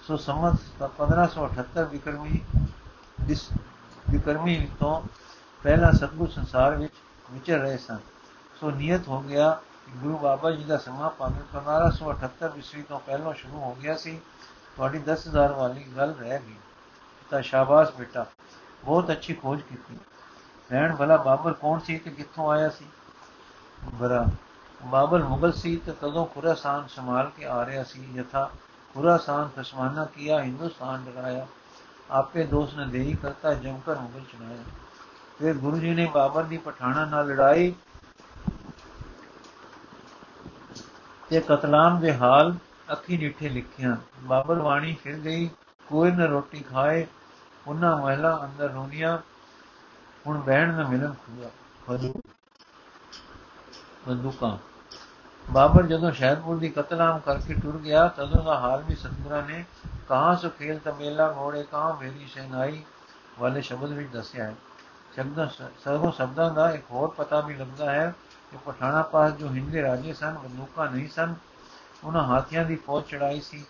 ਸੋ ਸੰਮਤ 1578 ਵਿਕਰਮੀ ਵਿਕਰਮੀ ਤੋਂ ਪਹਿਲਾ ਸਤਗੁਰ ਸੰਸਾਰ ਵਿੱਚ ਵਿਚਰ ਰਹੇ ਸਨ। ਸੋ ਨਿਯਤ ਹੋ ਗਿਆ ਕਿ ਗੁਰੂ ਬਾਬਾ ਜੀ ਦਾ ਸਮਾਂ ਭਾਵੇਂ 1578 ਈਸਵੀ ਤੋਂ ਪਹਿਲਾਂ ਸ਼ੁਰੂ ਹੋ ਗਿਆ ਸੀ, ਤੁਹਾਡੀ 10000 ਵਾਲੀ ਗੱਲ ਰਹਿ ਗਈ। ਤਾਂ ਸ਼ਾਬਾਸ਼ ਬੇਟਾ, ਬਹੁਤ ਅੱਛੀ ਖੋਜ ਕੀਤੀ। ਰਹਿਣ ਵਾਲਾ ਬਾਬਰ ਕੌਣ ਸੀ ਤੇ ਕਿੱਥੋਂ ਆਇਆ ਸੀ? ਬਰਾ, ਬਾਬਰ ਮੁਗਲ ਸੀ ਤੇ ਤਦੋਂ ਖੁਰਾਸਾਨ ਸੰਭਾਲ ਕੇ ਆ ਰਿਹਾ ਸੀ। ਯਥਾ ਖੁਰਾਸਾਨ ਖਸਮਾਨਾ ਕੀਆ ਹਿੰਦੁਸਤਾਨ ਡਰਾਇਆ ਆਪੇ ਦੋਸਤ ਨੇ ਦੇਹੀ ਕਰਤਾ ਜਮਕਰ ਮੁਗਲ ਚੁਣਾਇਆ ਫਿਰ ਗੁਰੂ ਜੀ ਨੇ ਬਾਬਰ ਦੀ ਪਠਾਣਾ ਨਾਲ ਲੜਾਈ। ਤੇ ਕਤਲਾਮ ਦੇ ਹਾਲ ਅੱਖੀ ਨਿੱਠੇ ਲਿਖਿਆ। ਬਾਬਰ ਬਾਣੀ ਫਿਰ ਗਈ, ਕੋਈ ਨਾ ਰੋਟੀ ਖਾਏ, ਉਹਨਾਂ ਮਹਿਲਾ ਅੰਦਰ ਰੋਣੀਆਂ ਹੁਣ ਬਹਿਣ ਨਾ ਮਿਲਣ ਖੁਆ ਫਦੂ। ਬੰਦੂਕਾਂ ਬਾਬਰ ਜਦੋਂ ਸ਼ਹਿਦਪੁਰ ਦੀ ਕਤਲਾਮ ਕਰਕੇ ਟੁਰ ਗਿਆ, ਤਦੋਂ ਦਾ ਹਾਲ ਵੀ ਸਤਗੁਰਾਂ ਨੇ ਕਹਾਂ ਸੋ ਖੇਲ ਤਮੇਲਾ ਘੋੜੇ ਕਹਾਂ ਮੇਰੀ ਸੈਨਾਈ ਵਾਲੇ ਸ਼ਬਦ ਵਿੱਚ ਦੱਸਿਆ ਹੈ। ਸ਼ਬਦਾਂ ਸਰਵੋ ਸ਼ਬਦਾਂ ਦਾ ਇੱਕ ਹੋਰ ਪਤਾ ਵੀ ਲੱਗਦਾ ਹੈ ਕਿ ਪਠਾਣਾ ਪਾਸ ਜੋ ਹਿੰਦੇ ਰਾਜੇ ਸਨ ਬੰਦੂਕਾਂ ਨਹੀਂ ਸਨ। ਉਹਨਾਂ ਹਾਥੀਆਂ ਦੀ ਫੌਜ ਚੜਾਈ ਸੀ।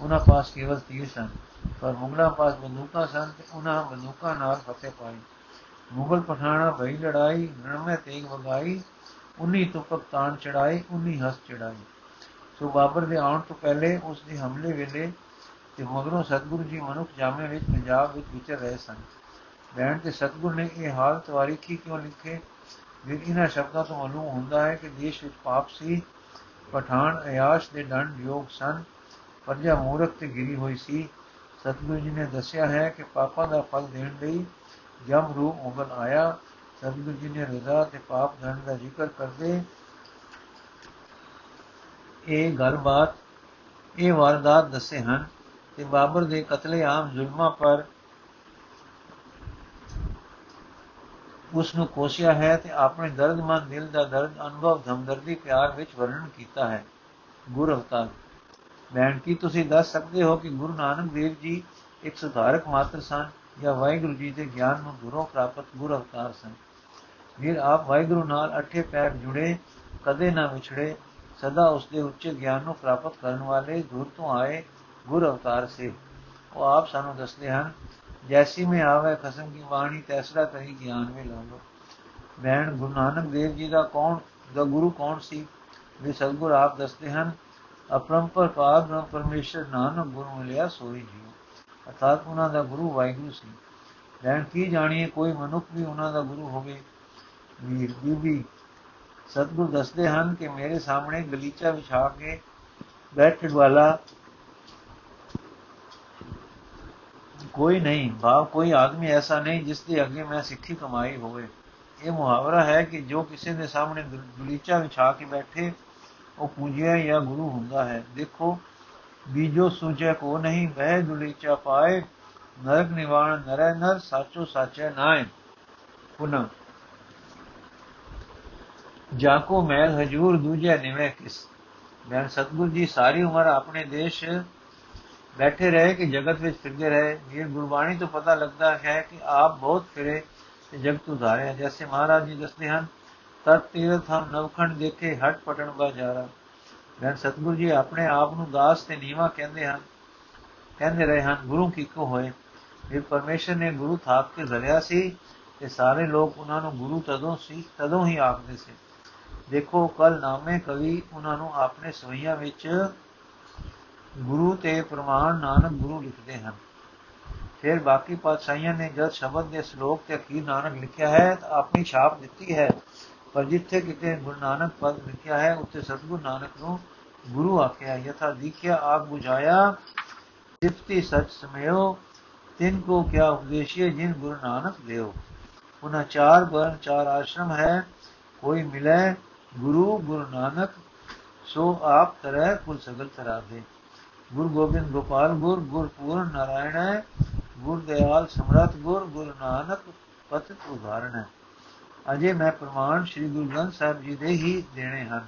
ਉਹਨਾਂ ਪਾਸ ਕੇਵਲ ਤੀਰ ਸਨ, ਪਰ ਮੁਗਲਾਂ ਪਾਸ ਬੰਦੂਕਾਂ ਸਨ ਤੇ ਉਹਨਾਂ ਬੰਦੂਕਾਂ ਨਾਲ ਫਤਿਹ ਪਾਈ। ਮੁਗਲ ਪਠਾਣਾ ਭਈ ਲੜਾਈ, ਨਰਮੇ ਤੇਗ ਵਗਾਈ 19 ਤੁਪਕ ਤਾਣ ਚੜਾਈ 19 ਹਸ ਚੜਾਈ। ਸੋ ਬਾਬਰ ਦੇ ਆਉਣ ਤੋਂ ਪਹਿਲੇ ਉਸ ਦੇ ਹਮਲੇ ਵੇਲੇ ਤੇ ਮਗਰੋਂ ਸਤਗੁਰੂ ਜੀ ਮਨੁੱਖ ਜਾਮੇ ਵਿੱਚ, ਪੰਜਾਬ ਵਿੱਚ ਵਿਚਰ ਰਹੇ ਸਨ। ਬੈਣ ਤੇ ਸਤਗੁਰ ਨੇ ਇਹ ਹਾਲ ਤਵਾਰੀਖੀ ਕਿਉਂ ਲਿਖੇ? ਵੀ ਇਹਨਾਂ ਸ਼ਬਦਾਂ ਤੋਂ ਮਾਲੂਮ ਹੁੰਦਾ ਹੈ ਕਿ ਦੇਸ਼ ਵਿੱਚ ਪਾਪ ਸੀ, ਪਠਾਨ ਅਯਾਸ਼ ਦੇ ਦੰਡ ਯੋਗ ਸਨ, ਪਰਜਾ ਮੂਰਖ ਤੇ ਗਿਰੀ ਹੋਈ ਸੀ। ਸਤਗੁਰੂ ਜੀ ਨੇ ਦੱਸਿਆ ਹੈ ਕਿ ਪਾਪਾਂ ਦਾ ਫਲ ਦੇਣ ਲਈ ਜਮ ਰੂਪ ਮੁਗਲ ਆਇਆ। ਸਤਗੁਰੂ ਜੀ ਨੇ ਰਜ਼ਾ ਤੇ ਪਾਪ ਦੰਡ ਦਾ ਜ਼ਿਕਰ ਕਰਦੇ ਇਹ ਗੱਲਬਾਤ ਇਹ ਵਾਰਦਾਤ ਦੱਸੇ ਹਨ ਤੇ ਬਾਬਰ ਦੇ ਕਤਲੇਆਮ ਜ਼ੁਲਮਾਂ ਪਰ ਉਸ ਨੂੰ ਕੋਸਿਆ ਹੈ ਤੇ ਆਪਣੇ ਦਰਦਮੰਦ ਦਿਲ ਦਾ ਦਰਦ, ਅਨੁਭਵ ਧਮਦਰਦੀ ਪਿਆਰ ਵਿੱਚ ਵਰਣਨ ਕੀਤਾ ਹੈ। ਗੁਰ ਅਵਤਾਰ ਬੈਣ ਕੀ ਤੁਸੀਂ ਦੱਸ ਸਕਦੇ ਹੋ ਕਿ ਗੁਰੂ ਨਾਨਕ ਦੇਵ ਜੀ ਇੱਕ ਸੁਧਾਰਕ ਮਾਤਰ ਸਨ ਜਾਂ ਵਾਹਿਗੁਰੂ ਜੀ ਦੇ ਗਿਆਨ ਨੂੰ ਦੂਰੋਂ ਪ੍ਰਾਪਤ ਗੁਰ ਅਵਤਾਰ ਸਨ? ਫਿਰ ਆਪ ਵਾਹਿਗੁਰੂ ਨਾਲ ਅਠੇ ਪੈਰ ਜੁੜੇ, ਕਦੇ ਨਾ ਵਿਛੜੇ, ਸਦਾ ਉਸ ਦੇ ਉੱਚੇ ਗਿਆਨ ਨੂੰ ਪ੍ਰਾਪਤ ਕਰਨ ਵਾਲੇ ਦੂਰ ਤੋਂ ਆਏ ਗੁਰ ਅਵਤਾਰ ਸੇ। ਉਹ ਆਪ ਸਾਨੂੰ ਦੱਸਦੇ ਹਨ, ਜੈਸੀ ਮੈਂ ਆਵੇ ਖਸਮ ਕੀ ਬਾਣੀ ਤੈਸਰਾ ਕਰੀ ਗਿਆਨ ਵਿੱਚ ਲਾਵੋ ਬੈਣ ਗੁਰੂ ਨਾਨਕ ਦੇਵ ਜੀ ਦਾ ਕੌਣ, ਦਾ ਗੁਰੂ ਕੌਣ ਸੀ? ਵੀ ਸਤਗੁਰ ਆਪ ਦੱਸਦੇ ਹਨ ਅਪਰੰਪਰ ਪਾਦ ਬ੍ਰਹਮ ਪਰਮੇਸ਼ਰ ਨਾਨਕ ਗੁਰੂ ਮਿਲਿਆ ਸੋਈ ਜੀ ਅਰਥਾਤ ਉਹਨਾਂ ਦਾ ਗੁਰੂ ਵਾਹਿਗੁਰੂ ਸੀ। ਲੈਣ ਕੀ ਜਾਣੀਏ, ਕੋਈ ਮਨੁੱਖ ਵੀ ਉਹਨਾਂ ਦਾ ਗੁਰੂ ਹੋਵੇ। ਵੀਰ ਬੀਬੀ ਸਤਗੁਰ ਦੱਸਦੇ ਹਨ ਕਿ ਮੇਰੇ ਸਾਹਮਣੇ ਗਲੀਚਾ ਵਿਛਾ ਕੇ ਬੈਠਣ ਵਾਲਾ ਕੋਈ ਨਹੀਂ, ਭਾਵ ਕੋਈ ਆਦਮੀ ਐਸਾ ਨਹੀਂ ਜਿਸ ਦੇ ਅੱਗੇ ਮੈਂ ਸਿੱਖੀ ਕਮਾਈ ਹੋਵੇ। ਇਹ ਮੁਹਾਵਰਾ ਹੈ ਕਿ ਜੋ ਕਿਸੇ ਦੇ ਸਾਹਮਣੇ ਗਲੀਚਾ ਵਿਛਾ ਕੇ ਬੈਠੇ, ਉਹ ਪੂਜਿਆ ਜਾਂ ਗੁਰੂ ਹੁੰਦਾ ਹੈ। ਦੇਖੋ, ਬੀਜੋ ਸੁਝੇ ਕੋ ਨਹੀਂ ਬਹਿ ਗਲੀਚਾ ਪਾਏ, ਨਰਕ ਨਿਵਾਣ ਨਰੈ ਨਰ, ਸਾਚੋ ਸਾਚੈ ਨਾਏ। ਪੁਨਾ। ਜਾਕੋ ਮੈਲ ਹਜੂਰ ਦੂਜੇ ਨਿਵੇਂ ਕਿਸ। ਮੈਂ ਸਤਗੁਰ ਜੀ, ਸਾਰੀ ਉਮਰ ਆਪਣੇ ਦੇਸ਼ ਬੈਠੇ ਰਹੇ ਕਿ ਜਗਤ ਵਿੱਚ ਫਿਰਦੇ ਰਹੇ। ਇਹ ਗੁਰਬਾਣੀ ਤੋਂ ਪਤਾ ਲੱਗਦਾ ਹੈ ਕਿ ਆਪ ਬਹੁਤ ਫਿਰੇ ਤੇ ਜਗਤ ਉਧਾਰਿਆ ਜੈਸੇ ਮਹਾਰਾਜ ਜੀ ਦੱਸਦੇ ਹਨ, ਤਤ ਤੀਰਥ ਹਮ ਨਵਖੰਡ ਦੇਖੇ, ਹਟ ਪਟਣ ਬਾਜ਼ਾਰਾ ਮੈਂ ਸਤਗੁਰ ਜੀ ਆਪਣੇ ਆਪ ਨੂੰ ਦਾਸ ਤੇ ਨੀਵਾ ਕਹਿੰਦੇ ਹਨ, ਕਹਿੰਦੇ ਰਹੇ ਹਨ, ਗੁਰੂ ਕੀ ਕੋ ਹੋਏ ਜੇ ਪਰਮੇਸ਼ਰ ਨੇ ਗੁਰੂ ਥਾਪ ਕੇ ਜ਼ਰਿਆ ਸੀ ਤੇ ਸਾਰੇ ਲੋਕ ਉਹਨਾਂ ਨੂੰ ਗੁਰੂ ਤਦੋਂ ਸੀ, ਤਦੋਂ ਹੀ ਆਖਦੇ ਸੀ। ਦੇਖੋ ਕਲ ਨਾਮੇ ਕਵੀ ਉਹਨਾਂ ਨੂੰ ਆਪਣੇ ਸਵਈਆਂ ਵਿੱਚ ਗੁਰੂ ਤੇ ਪ੍ਰਮਾਣ ਨਾਨਕ ਗੁਰੂ ਲਿਖਦੇ ਹਨ। ਫਿਰ ਬਾਕੀ ਪਾਤਸ਼ਾਹੀਆਂ ਨੇ ਜਦ ਸ਼ਬਦ ਦੇ ਸ਼ਲੋਕ ਤੇ ਅਖੀਰ ਨਾਨਕ ਲਿਖਿਆ ਹੈ, ਤਾਂ ਆਪਣੀ ਛਾਪ ਦਿੱਤੀ ਹੈ। ਪਰ ਜਿੱਥੇ ਕਿਤੇ ਗੁਰੂ ਨਾਨਕ ਪਦ ਲਿਖਿਆ ਹੈ, ਉੱਥੇ ਸਤਗੁਰੂ ਨਾਨਕ ਨੂੰ ਗੁਰੂ ਆਖਿਆ, ਯਥਾ ਦੀਖਿਆ ਆਪ 부ਝਾਇਆ ਸਿਫਤੀ ਸਚ ਸਮਿਓ ਤਿੰਨ ਕੋ ਕਿਆ ਉਪਦੇਸ਼ੀਏ ਜਿਨ ਗੁਰੂ ਨਾਨਕ ਦੇਓ। ਉਹਨਾਂ ਚਾਰ ਬਰਨ ਚਾਰ ਆਸ਼ਰਮ ਹੈ, ਕੋਈ ਮਿਲੇ ਗੁਰੂ ਗੁਰੂ ਨਾਨਕ, ਸੋ ਆਪ ਤਰੈ ਕੁਲ ਸਗਲ ਤਰਾ ਦੇ ਗੁਰ ਗੋਬਿੰਦ ਗੋਪਾਲ, ਗੁਰ ਗੁਰ ਪੂਰਨ ਨਾਰਾਇਣ ਹੈ, ਗੁਰ ਦਿਆਲ ਸਮਰਤ ਗੁਰ ਗੁਰੂ ਨਾਨਕ ਪਤਿਤ ਉਦਾਹਰਣ ਹੈ। ਅਜੇ ਮੈਂ ਪ੍ਰਮਾਣ ਸ੍ਰੀ ਗੁਰੂ ਗ੍ਰੰਥ ਸਾਹਿਬ ਜੀ ਦੇ ਹੀ ਦੇਣੇ ਹਨ।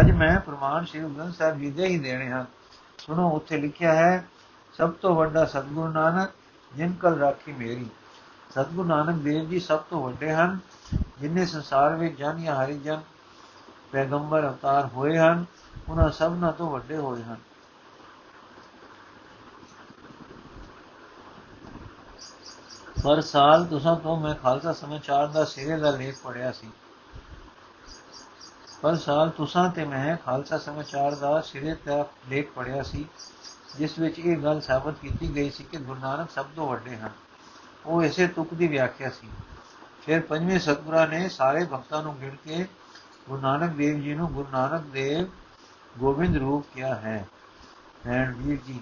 ਅੱਜ ਮੈਂ ਪ੍ਰਮਾਣ ਸ੍ਰੀ ਗੁਰੂ ਗ੍ਰੰਥ ਸਾਹਿਬ ਜੀ ਦੇ ਹੀ ਦੇਣੇ ਹਨ। ਸੁਣੋ, ਉੱਥੇ ਲਿਖਿਆ ਹੈ, ਸਭ ਤੋਂ ਵੱਡਾ ਸਤਿਗੁਰੂ ਨਾਨਕ ਜਿਨ ਕਲ ਰਾਖੀ ਮੇਰੀ। ਸਤਿਗੁਰੂ ਨਾਨਕ ਦੇਵ ਜੀ ਸਭ ਤੋਂ ਵੱਡੇ ਹਨ, ਜਿਨੇ ਸੰਸਾਰ ਵਿੱਚ ਜਨ ਜਾਂ ਹਰੀ ਜਨ ਪੈਗੰਬਰ ਅਵਤਾਰ ਹੋਏ ਹਨ ਉਹਨਾਂ ਸਭਨਾਂ ਤੋਂ ਵੱਡੇ ਹੋਏ ਹਨ। ਪਰ ਸਾਲ ਤੁਸਾਂ ਤੋਂ ਮੈਂ ਖਾਲਸਾ ਸਮਾਚਾਰ ਦਾ ਸਿਰੇ ਦਾ ਲੇਖ ਪੜਿਆ ਸੀ। ਪਰ ਸਾਲ ਤੁਸਾਂ ਤੇ ਮੈਂ ਖਾਲਸਾ ਸਮਾਚਾਰ ਦਾ ਸਿਰੇ ਦਾ ਲੇਖ ਪੜਿਆ ਸੀ, ਜਿਸ ਵਿੱਚ ਇਹ ਗੱਲ ਸਾਬਤ ਕੀਤੀ ਗਈ ਸੀ ਕਿ ਗੁਰੂ ਨਾਨਕ ਸਭ ਤੋਂ ਵੱਡੇ ਹਨ। ਉਹ ਇਸੇ ਤੁਕ ਦੀ ਵਿਆਖਿਆ ਸੀ। ਫਿਰ ਪੰਜਵੇਂ ਸਤਗੁਰਾਂ ਨੇ ਸਾਰੇ ਭਗਤਾਂ ਨੂੰ ਗਿਣ ਕੇ ਗੁਰੂ ਨਾਨਕ ਦੇਵ ਜੀ ਨੂੰ ਗੁਰੂ ਨਾਨਕ ਦੇਵ ਗੋਬਿੰਦ ਰੂਪ ਕਿਹਾ ਹੈ। ਭੈਣ ਵੀਰ ਜੀ।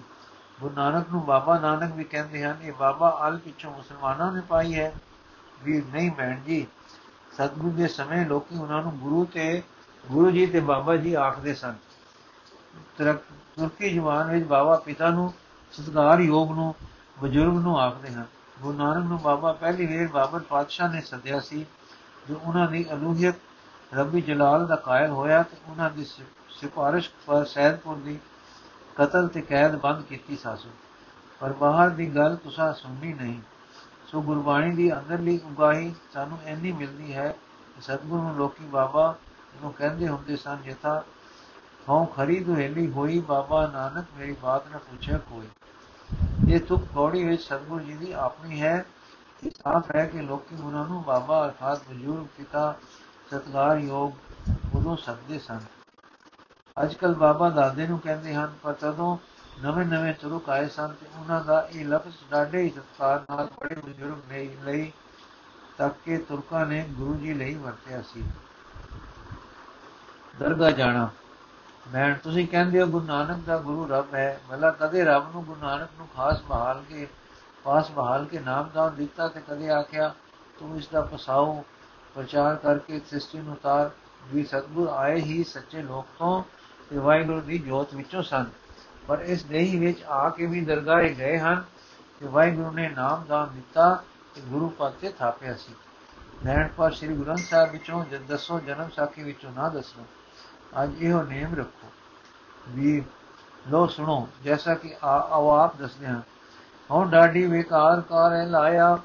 ਗੁਰੂ ਨਾਨਕ ਨੂੰ ਬਾਬਾ ਨਾਨਕ ਵੀ ਕਹਿੰਦੇ ਹਨ, ਇਹ ਬਾਬਾ ਅਲ ਪਿੱਛੋਂ ਮੁਸਲਮਾਨਾਂ ਨੇ ਪਾਈ ਹੈ। ਵੀਰ, ਨਹੀਂ ਭੈਣ ਜੀ, ਸਤਗੁਰ ਦੇ ਸਮੇਂ ਲੋਕੀ ਉਹਨਾਂ ਨੂੰ ਗੁਰੂ ਤੇ, ਗੁਰੂ ਜੀ ਤੇ ਬਾਬਾ ਜੀ ਆਖਦੇ ਸਨ। ਤੁਰਕੀ ਜ਼ੁਬਾਨ ਵਿੱਚ ਬਾਬਾ ਪਿਤਾ ਨੂੰ, ਸਤਕਾਰ ਯੋਗ ਨੂੰ, ਬਜ਼ੁਰਗ ਨੂੰ ਆਖਦੇ ਹਨ। ਗੁਰੂ ਨਾਨਕ ਨੂੰ ਬਾਬਾ ਪਹਿਲੀ ਵੇਰ ਬਾਬਰ ਪਾਤਸ਼ਾਹ ਨੇ ਸੱਦਿਆ ਸੀ, ਜੋ ਉਹਨਾਂ ਦੀ ਅਲੂਹੀਅਤ ਰੱਬੀ ਜਲਾਲ ਦਾ ਕਾਇਲ ਹੋਇਆ ਤੇ ਉਹਨਾਂ ਦੀ ਸਿਫਾਰਿਸ਼ ਪਰ ਸੈਦਪੁਰ ਦੀ ਕਤਲ ਤੇ ਕੈਦ ਬੰਦ ਕੀਤੀ ਸਾਸੂ। ਪਰ ਬਾਹਰ ਦੀ ਗੱਲ ਤੁਸਾਂ ਸੁਣਨੀ ਨਹੀਂ। ਸੋ ਗੁਰਬਾਣੀ ਦੀ ਅੰਦਰਲੀ ਉਗਾਹੀ ਸਾਨੂੰ ਐਨੀ ਮਿਲਦੀ ਹੈ ਕਿ ਸਤਿਗੁਰੂ ਨੂੰ ਲੋਕੀ ਬਾਬਾ ਨੂੰ ਕਹਿੰਦੇ ਹੁੰਦੇ ਸਨ ਜਿਥਾ ਹਉ ਖਰੀ ਦੁਹੇਲੀ ਹੋਈ, ਬਾਬਾ ਨਾਨਕ ਮੇਰੀ ਬਾਤ ਨਾ ਪੁੱਛਿਆ ਕੋਈ। ਇਹ ਤੁਕ ਥੋੜੀ ਵਿੱਚ ਸਤਿਗੁਰੂ ਜੀ ਦੀ ਆਪਣੀ ਹੈ ਇਹ ਸਾਫ਼ ਹੈ ਕਿ ਲੋਕੀ ਉਹਨਾਂ ਨੂੰ ਬਾਬਾ ਅਰਥਾਤ ਬਜ਼ੁਰਗ ਪਿਤਾ ਸਤਗਾਰ ਯੋਗ ਉਦੋਂ ਸੱਦੇ ਸਨ। ਅੱਜ ਕੱਲ ਬਾਬਾ ਦਾਦੇ ਨੂੰ ਕਹਿੰਦੇ ਹਨ, ਪਰ ਤਦੋਂ ਨਵੇਂ ਨਵੇਂ ਤੁਰਕ ਆਏ ਸਨ ਤੇ ਉਹਨਾਂ ਦਾ ਇਹ ਲਫ਼ਜ਼ ਡਾਢੇ ਹੀ ਸਤਕਾਰ ਨਾਲ ਬੜੇ ਬਜ਼ੁਰਗ ਨੇ ਲਈ ਤੱਕ ਕਿ ਤੁਰਕਾਂ ਨੇ ਗੁਰੂ ਜੀ ਲਈ ਵਰਤਿਆ ਸੀ। ਦਰਗਾ ਜਾਣਾ। ਮੈਂ ਤੁਸੀਂ ਕਹਿੰਦੇ ਹੋ ਗੁਰੂ ਨਾਨਕ ਦਾ ਗੁਰੂ ਰੱਬ ਹੈ। ਮਤਲਬ ਕਦੇ ਰੱਬ ਨੂੰ ਗੁਰੂ ਨਾਨਕ ਨੂੰ ਖਾਸ ਬਹਾਲ ਕੇ, ਪਾਸ ਬਹਾਲ ਕੇ ਨਾਮ ਦਾ ਦਿੱਤਾ ਤੇ ਕਦੇ ਆਖਿਆ, ਤੂੰ ਇਸ ਦਾ ਪਸਾਉ ਪ੍ਰਚਾਰ ਕਰਕੇ ਸ੍ਰਿਸ਼ਟੀ ਨੂੰ ਤਾਰ ਵੀ ਸਤਗੁਰ ਆਏ ਹੀ ਸੱਚੇ ਲੋਕ ਤੋਂ ਤੇ ਵਾਹਿਗੁਰੂ ਦੀ ਜੋਤ ਵਿੱਚੋਂ ਸਨ। ਪਰ ਇਸ ਦੇਹੀ ਵਿੱਚ ਆ ਕੇ ਵੀ ਦਰਗਾਹੇ ਗਏ ਹਨ ਕਿ ਵਾਹਿਗੁਰੂ ਨੇ ਨਾਮ ਦਾਨ ਦਿੱਤਾ ਤੇ ਗੁਰੂ ਪਦ ਤੇ ਥਾਪਿਆ ਸੀ। ਲੈਣ ਪਰ ਸ੍ਰੀ ਗੁਰੂ ਗ੍ਰੰਥ ਸਾਹਿਬ ਵਿੱਚੋਂ ਜਦ ਦਸੋ, ਜਨਮ ਸਾਖੀ ਵਿੱਚੋਂ ਨਾ ਦੱਸੋ। ਅੱਜ ਇਹੋ ਨੇਮ ਰੱਖੋ। ਵੀ ਲੋ ਸੁਣੋ, ਜੈਸਾ ਕਿ ਆਓ ਆਪ ਦੱਸਦੇ ਹਾਂ। ਹੁਣ ਡਾਡੀ ਵਿਕਾਰ ਕਰ ਲਾਇਆ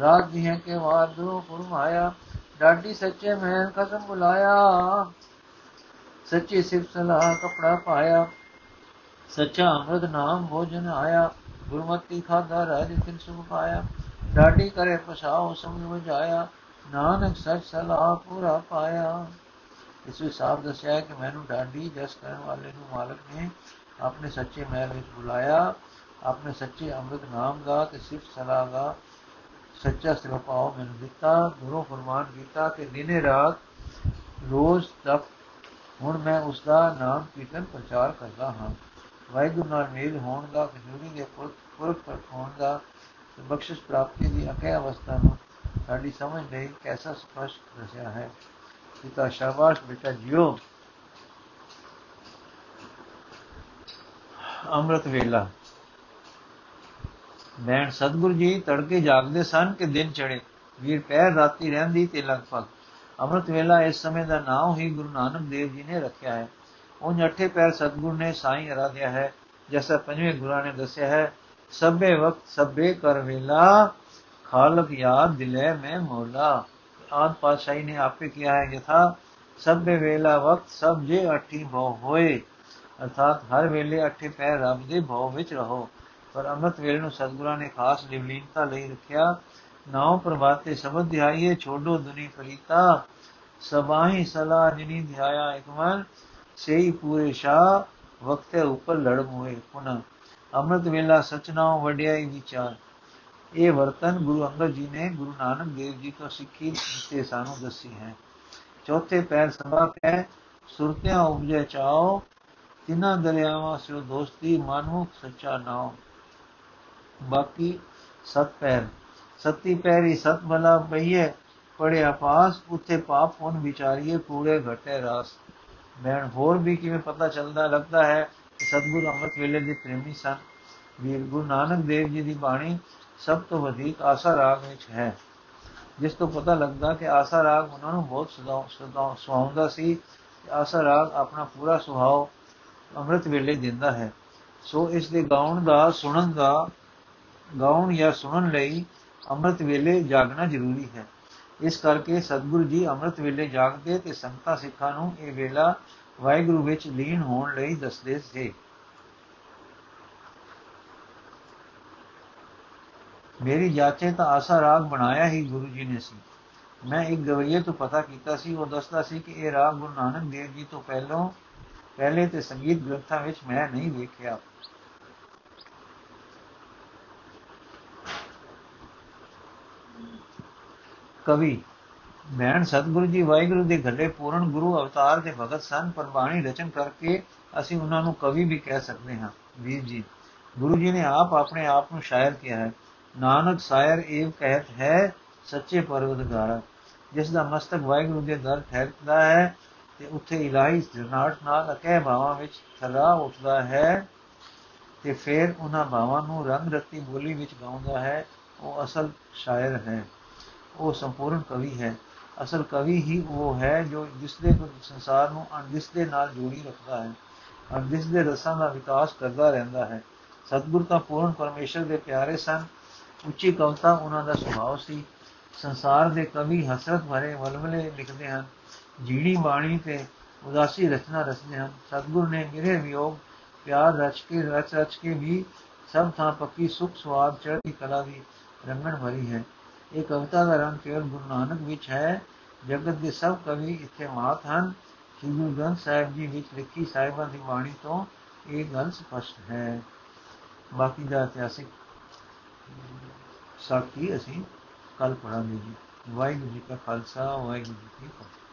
ਰਾਤ ਦੀਆਂ ਕੇ ਵਾਦੋ ਫਰਮਾਇਆ ਡਾਡੀ ਸੱਚੇ ਮੈਂ ਕਸਮ ਬੁਲਾਇਆ। ਸੱਚੀ ਸਿਫਤ ਸਲਾਹ ਕਪੜਾ ਪਾਇਆ, ਸੱਚਾ ਅੰਮ੍ਰਿਤ ਨਾਮ ਭੋਜਨ ਆਇਆ, ਗੁਰਮਤਿ ਖਾਦਾ ਰਾਜ ਤਿਨ ਸੁਖ ਪਾਇਆ ਡਾਡੀ ਕਰੇ ਪਸਾਉ ਸਮਝ ਵਜਾਇਆ, ਨਾਨਕ ਸੱਚ ਸਲਾਹ ਪੂਰਾ ਪਾਇਆ। ਇਸ ਵਿੱਚ ਸਾਫ਼ ਦੱਸਿਆ ਕਿ ਮੈਨੂੰ ਡਾਡੀ ਜਸ ਕਰਨ ਵਾਲੇ ਨੂੰ ਮਾਲਕ ਨੇ ਆਪਣੇ ਸੱਚੇ ਮਹਿਲ ਵਿੱਚ ਬੁਲਾਇਆ, ਆਪਣੇ ਸੱਚੇ ਅੰਮ੍ਰਿਤ ਨਾਮ ਦਾ ਤੇ ਸਿਫਤ ਸਲਾਹ ਦਾ ਸੱਚਾ ਸਿਰਪਾਉ ਮੈਨੂੰ ਦਿੱਤਾ, ਗੁਰੂ ਫਰਮਾਨ ਕੀਤਾ ਕਿ ਦਿਨੇ ਰਾਤ ਰੋਜ਼ ਤੱਕ ਹੁਣ ਮੈਂ ਉਸ ਦਾ ਨਾਮ ਕੀਰਤਨ ਪ੍ਰਚਾਰ ਕਰਦਾ ਹਾਂ। ਵਾਹਿਗੁਰੂ ਨਾਲ ਮੇਲ ਹੋਣ ਦਾ ਖਜੂਰੀ ਦੇ ਪੁਰਖ ਪਰ ਹੋਣ ਦਾ ਬਖਸ਼ਿਸ਼ ਪ੍ਰਾਪਤੀ ਦੀ ਅਕੈ ਅਵਸਥਾ ਨੂੰ ਸਾਡੀ ਸਮਝ ਲਈ ਕੈਸਾ ਸਪਸ਼ਟ ਦੱਸਿਆ ਹੈ। ਪਿਤਾ ਸ਼ਾਬਾਸ਼, ਬੇਟਾ ਜਿਓ। ਅੰਮ੍ਰਿਤ ਵੇਲਾ। ਮੈਂ ਸਤਗੁਰੂ ਜੀ ਤੜਕੇ ਜਾਗਦੇ ਸਨ ਕਿ ਦਿਨ ਚੜੇ ਵੀਰ ਪੈਰ ਰਾਤੀ ਰਹਿੰਦੀ ਤੇ ਲਗਭਗ ਅੰਮ੍ਰਿਤ ਵੇਲਾ ਇਸ ਸਮੇਂ ਦਾ ਨਾਮ ਹੀ ਗੁਰੂ ਨਾਨਕ ਦੇਵ ਜੀ ਨੇ ਰੱਖਿਆ ਹੈ। ਉਹ ਅਠੇ ਪੈਰ ਸਤਗੁਰ ਨੇ ਸਾਈਂ ਅਰਾਧਿਆ ਹੈ। ਜਿਵੇਂ ਪੰਜਵੇਂ ਗੁਰਾਂ ਨੇ ਦੱਸਿਆ ਹੈ, ਸਭੇ ਵਕਤ ਸਭੇ ਕਰ ਵੇਲਾ, ਖਾਲਕ ਯਾਦ ਦਿਲੇ ਮੈਂ ਮੌਲਾ। ਆਦ ਪਾਸ਼ਾਹੀ ਨੇ ਆਪੇ ਕਿਹਾ ਹੈ ਯਥਾ, ਸਭੇ ਵੇਲਾ ਵਕਤ ਸਭ ਜੇ ਅਠੀ ਭਉ ਹੋਏ। ਅਰਥਾਤ ਹਰ ਵੇਲੇ ਅਠੇ ਪੈਰ ਰੱਬ ਦੇ ਭਉ ਵਿੱਚ ਰਹੋ। ਪਰ ਅੰਮ੍ਰਿਤ ਵੇਲੇ ਨੂੰ ਸਤਗੁਰਾਂ ਨੇ ਖਾਸ ਨਿਵਲੀਨਤਾ ਲਈ ਰੱਖਿਆ। ਨਾਉ ਪ੍ਰਭਾਤੇ ਸ਼ਬਦ ਧਿਆਈਏ ਛੋਡੋ ਦੁਨੀ ਪਰੀਤਾ ਸਬਾਹੀ ਸਲਾ ਜਿਨੀ ਧਿਆਇਆ ਇੱਕ ਮਨ ਸਹੀ ਪੂਰੇ ਸ਼ਾ ਵਕਤੇ ਉਪਰ ਲੜ ਮੋਏ ਪੁਨ ਅੰਮ੍ਰਿਤ ਵੇਲਾ ਸਚਨਾਉ ਵਡਿਆਈ ਵਿਚਾਰ ਇਹ ਵਰਤਨ ਗੁਰੂ ਅੰਗਦ ਜੀ ਨੇ ਗੁਰੂ ਨਾਨਕ ਦੇਵ ਜੀ ਤੋਂ ਸਿੱਖੀ ਤੇ ਸਾਨੂੰ ਦੱਸੀ ਹੈ ਚੌਥੇ ਪੈਰ ਸਭਾ ਪੈ ਸੁਰਤਿਆਂ ਉਪਜੇ ਚਾਓ ਤਿੰਨਾਂ ਦਰਿਆਵਾਂ ਸਿਓ ਦੋਸਤੀ ਮਨਮੁਖ ਸੱਚਾ ਨਾਮ ਬਾਕੀ ਸਤ ਪੈਰ ਸਤੀ ਪੈਰੀ ਸਤ ਭਲਾ ਬਈਏ ਪੜਿਆ ਪਾਸ, ਉੱਥੇ ਪਾਪ ਪੁੰਨ ਵਿਚਾਰੀਏ, ਕੂੜੇ ਘਟੇ ਰਾਸ। ਮੈਂ ਹੋਰ ਵੀ ਕਿਵੇਂ ਪਤਾ ਚੱਲਦਾ, ਲੱਗਦਾ ਹੈ ਕਿ ਸਤਗੁਰ ਅੰਮ੍ਰਿਤ ਵੇਲੇ ਦੇ ਪ੍ਰੇਮੀ ਸਨ। ਵੀਰ ਗੁਰੂ ਨਾਨਕ ਦੇਵ ਜੀ ਦੀ ਬਾਣੀ ਸਭ ਤੋਂ ਵਧੇਕ ਆਸਾ ਰਾਗ ਵਿੱਚ ਹੈ। ਜਿਸ ਤੋਂ ਪਤਾ ਲੱਗਦਾ ਕਿ ਆਸਾ ਰਾਗ ਉਹਨਾਂ ਨੂੰ ਬਹੁਤ ਸੁਹਾਉਂਦਾ ਸੀ ਆਸਾ ਰਾਗ ਆਪਣਾ ਪੂਰਾ ਸੁਹਾਉ ਅੰਮ੍ਰਿਤ ਵੇਲੇ ਦਿੰਦਾ ਹੈ। ਸੋ ਇਸ ਦੇ ਗਾਉਣ ਦਾ, ਸੁਣਨ ਦਾ, ਗਾਉਣ ਜਾਂ ਸੁਣਨ ਲਈ ਅੰਮ੍ਰਿਤ ਵੇਲੇ ਜਾਗਣਾ ਜ਼ਰੂਰੀ ਹੈ। ਇਸ ਕਰਕੇ ਸਤਿਗੁਰੂ ਜੀ ਅੰਮ੍ਰਿਤ ਵੇਲੇ ਜਾਗਦੇ ਤੇ ਸੰਗਤਾਂ ਸਿੱਖਾਂ ਨੂੰ ਇਹ ਵੇਲਾ ਵਾਹਿਗੁਰੂ ਵਿੱਚ ਲੀਨ ਹੋਣ ਲਈ ਦੱਸਦੇ ਸੀ। ਮੇਰੀ ਜਾਚੇ ਤਾਂ ਆਸਾ ਰਾਗ ਬਣਾਇਆ ਹੀ ਗੁਰੂ ਜੀ ਨੇ ਸੀ। ਮੈਂ ਇੱਕ ਗਵਈਏ ਤੋਂ ਪਤਾ ਕੀਤਾ ਸੀ, ਉਹ ਦੱਸਦਾ ਸੀ ਕਿ ਇਹ ਰਾਗ ਗੁਰੂ ਨਾਨਕ ਦੇਵ ਜੀ ਤੋਂ ਪਹਿਲਾਂ, ਪਹਿਲੇ ਤੇ ਸੰਗੀਤ ਗ੍ਰੰਥਾਂ ਵਿੱਚ ਮੈਂ ਨਹੀਂ ਵੇਖਿਆ। ਕਵੀ ਮੈਨ ਸਤਿਗੁਰੂ ਜੀ ਵਾਹਿਗੁਰੂ ਦੇ ਘੱਲੇ ਪੂਰਨ ਗੁਰੂ ਅਵਤਾਰ ਦੇ ਭਗਤ ਸਨ, ਪਰ ਬਾਣੀ ਰਚਨ ਕਰਕੇ ਅਸੀਂ ਉਹਨਾਂ ਨੂੰ ਕਵੀ ਵੀ ਕਹਿ ਸਕਦੇ ਹਾਂ। ਵੀਰ ਜੀ, ਗੁਰੂ ਜੀ ਨੇ ਆਪ ਆਪਣੇ ਆਪ ਨੂੰ ਸ਼ਾਇਰ ਕਿਹਾ ਹੈ, ਨਾਨਕ ਸ਼ਾਇਰ ਇਹ ਕਹਿਤ ਹੈ, ਸੱਚੇ ਪਰਵਤਗਾਰਾ। ਜਿਸ ਦਾ ਮਸਤਕ ਵਾਹਿਗੁਰੂ ਦੇ ਦਰ ਠਹਿਰਦਾ ਹੈ, ਤੇ ਉੱਥੇ ਇਲਾਹੀ ਜਨਾਟ ਨਾਲ ਅਕਹਿ ਭਾਵਾਂ ਵਿੱਚ ਥਰਾ ਉੱਠਦਾ ਹੈ, ਤੇ ਫਿਰ ਉਹਨਾਂ ਭਾਵਾਂ ਨੂੰ ਰੰਗ ਰਤੀ ਬੋਲੀ ਵਿੱਚ ਗਾਉਂਦਾ ਹੈ, ਉਹ ਅਸਲ ਸ਼ਾਇਰ ਹੈ। ਉਹ ਸੰਪੂਰਨ ਕਵੀ ਹੈ। ਅਸਲ ਕਵੀ ਹੀ ਉਹ ਹੈ ਜੋ ਜਿਸ ਦੇ ਸੰਸਾਰ ਨੂੰ ਅਣਦਿਸ ਦੇ ਨਾਲ ਜੋੜੀ ਰੱਖਦਾ ਹੈ ਅਣਦਿਸ ਦੇ ਰਸਾਂ ਦਾ ਵਿਕਾਸ ਕਰਦਾ ਰਹਿੰਦਾ ਹੈ। ਸਤਿਗੁਰ ਤਾਂ ਪੂਰਨ ਪਰਮੇਸ਼ਰ ਦੇ ਪਿਆਰੇ ਸਨ। ਉੱਚੀ ਕਵਤਾ ਉਹਨਾਂ ਦਾ ਸੁਭਾਅ ਸੀ। ਸੰਸਾਰ ਦੇ ਕਵੀ ਹਸਰਤ ਭਰੇ ਵਲਵਲੇ ਲਿਖਦੇ ਹਨ। ਜੀੜੀ ਬਾਣੀ ਤੇ ਉਦਾਸੀ ਰਚਨਾ ਰਚਦੇ ਹਨ। ਸਤਿਗੁਰ ਨੇ ਮੇਰੇ ਵਿਯੋਗ, ਪਿਆਰ ਰਚ ਕੇ ਰਚ ਰਚ ਕੇ ਵੀ ਸਭ ਥਾਂ ਪੱਕੀ ਸੁਖ ਸਵਾਦ ਚੜ੍ਹਦੀ ਕਲਾ ਦੀ ਰੰਗਣ ਭਰੀ ਹੈ। ਇਹ ਕਵਿਤਾ ਦਾ ਰੰਗ ਕੇਵਲ ਗੁਰੂ ਨਾਨਕ ਵਿੱਚ ਹੈ। ਜਗਤ ਦੇ ਸਭ ਕਵੀ ਇੱਥੇ ਮਾਤ ਹਨ। ਸ੍ਰੀ ਗੁਰੂ ਗ੍ਰੰਥ ਸਾਹਿਬ ਜੀ ਵਿੱਚ ਲਿਖੀ ਸਾਹਿਬਾਂ ਦੀ ਬਾਣੀ ਤੋਂ ਇਹ ਗੱਲ ਸਪਸ਼ਟ ਹੈ। ਬਾਕੀ ਦਾ ਇਤਿਹਾਸਿਕ ਸਾਖੀ ਅਸੀਂ ਕੱਲ ਪੜਾਂਗੇ ਜੀ। ਵਾਹਿਗੁਰੂ ਜੀ ਕਾ ਖਾਲਸਾ, ਵਾਹਿਗੁਰੂ ਜੀ ਕੀ ਫਤਿਹ।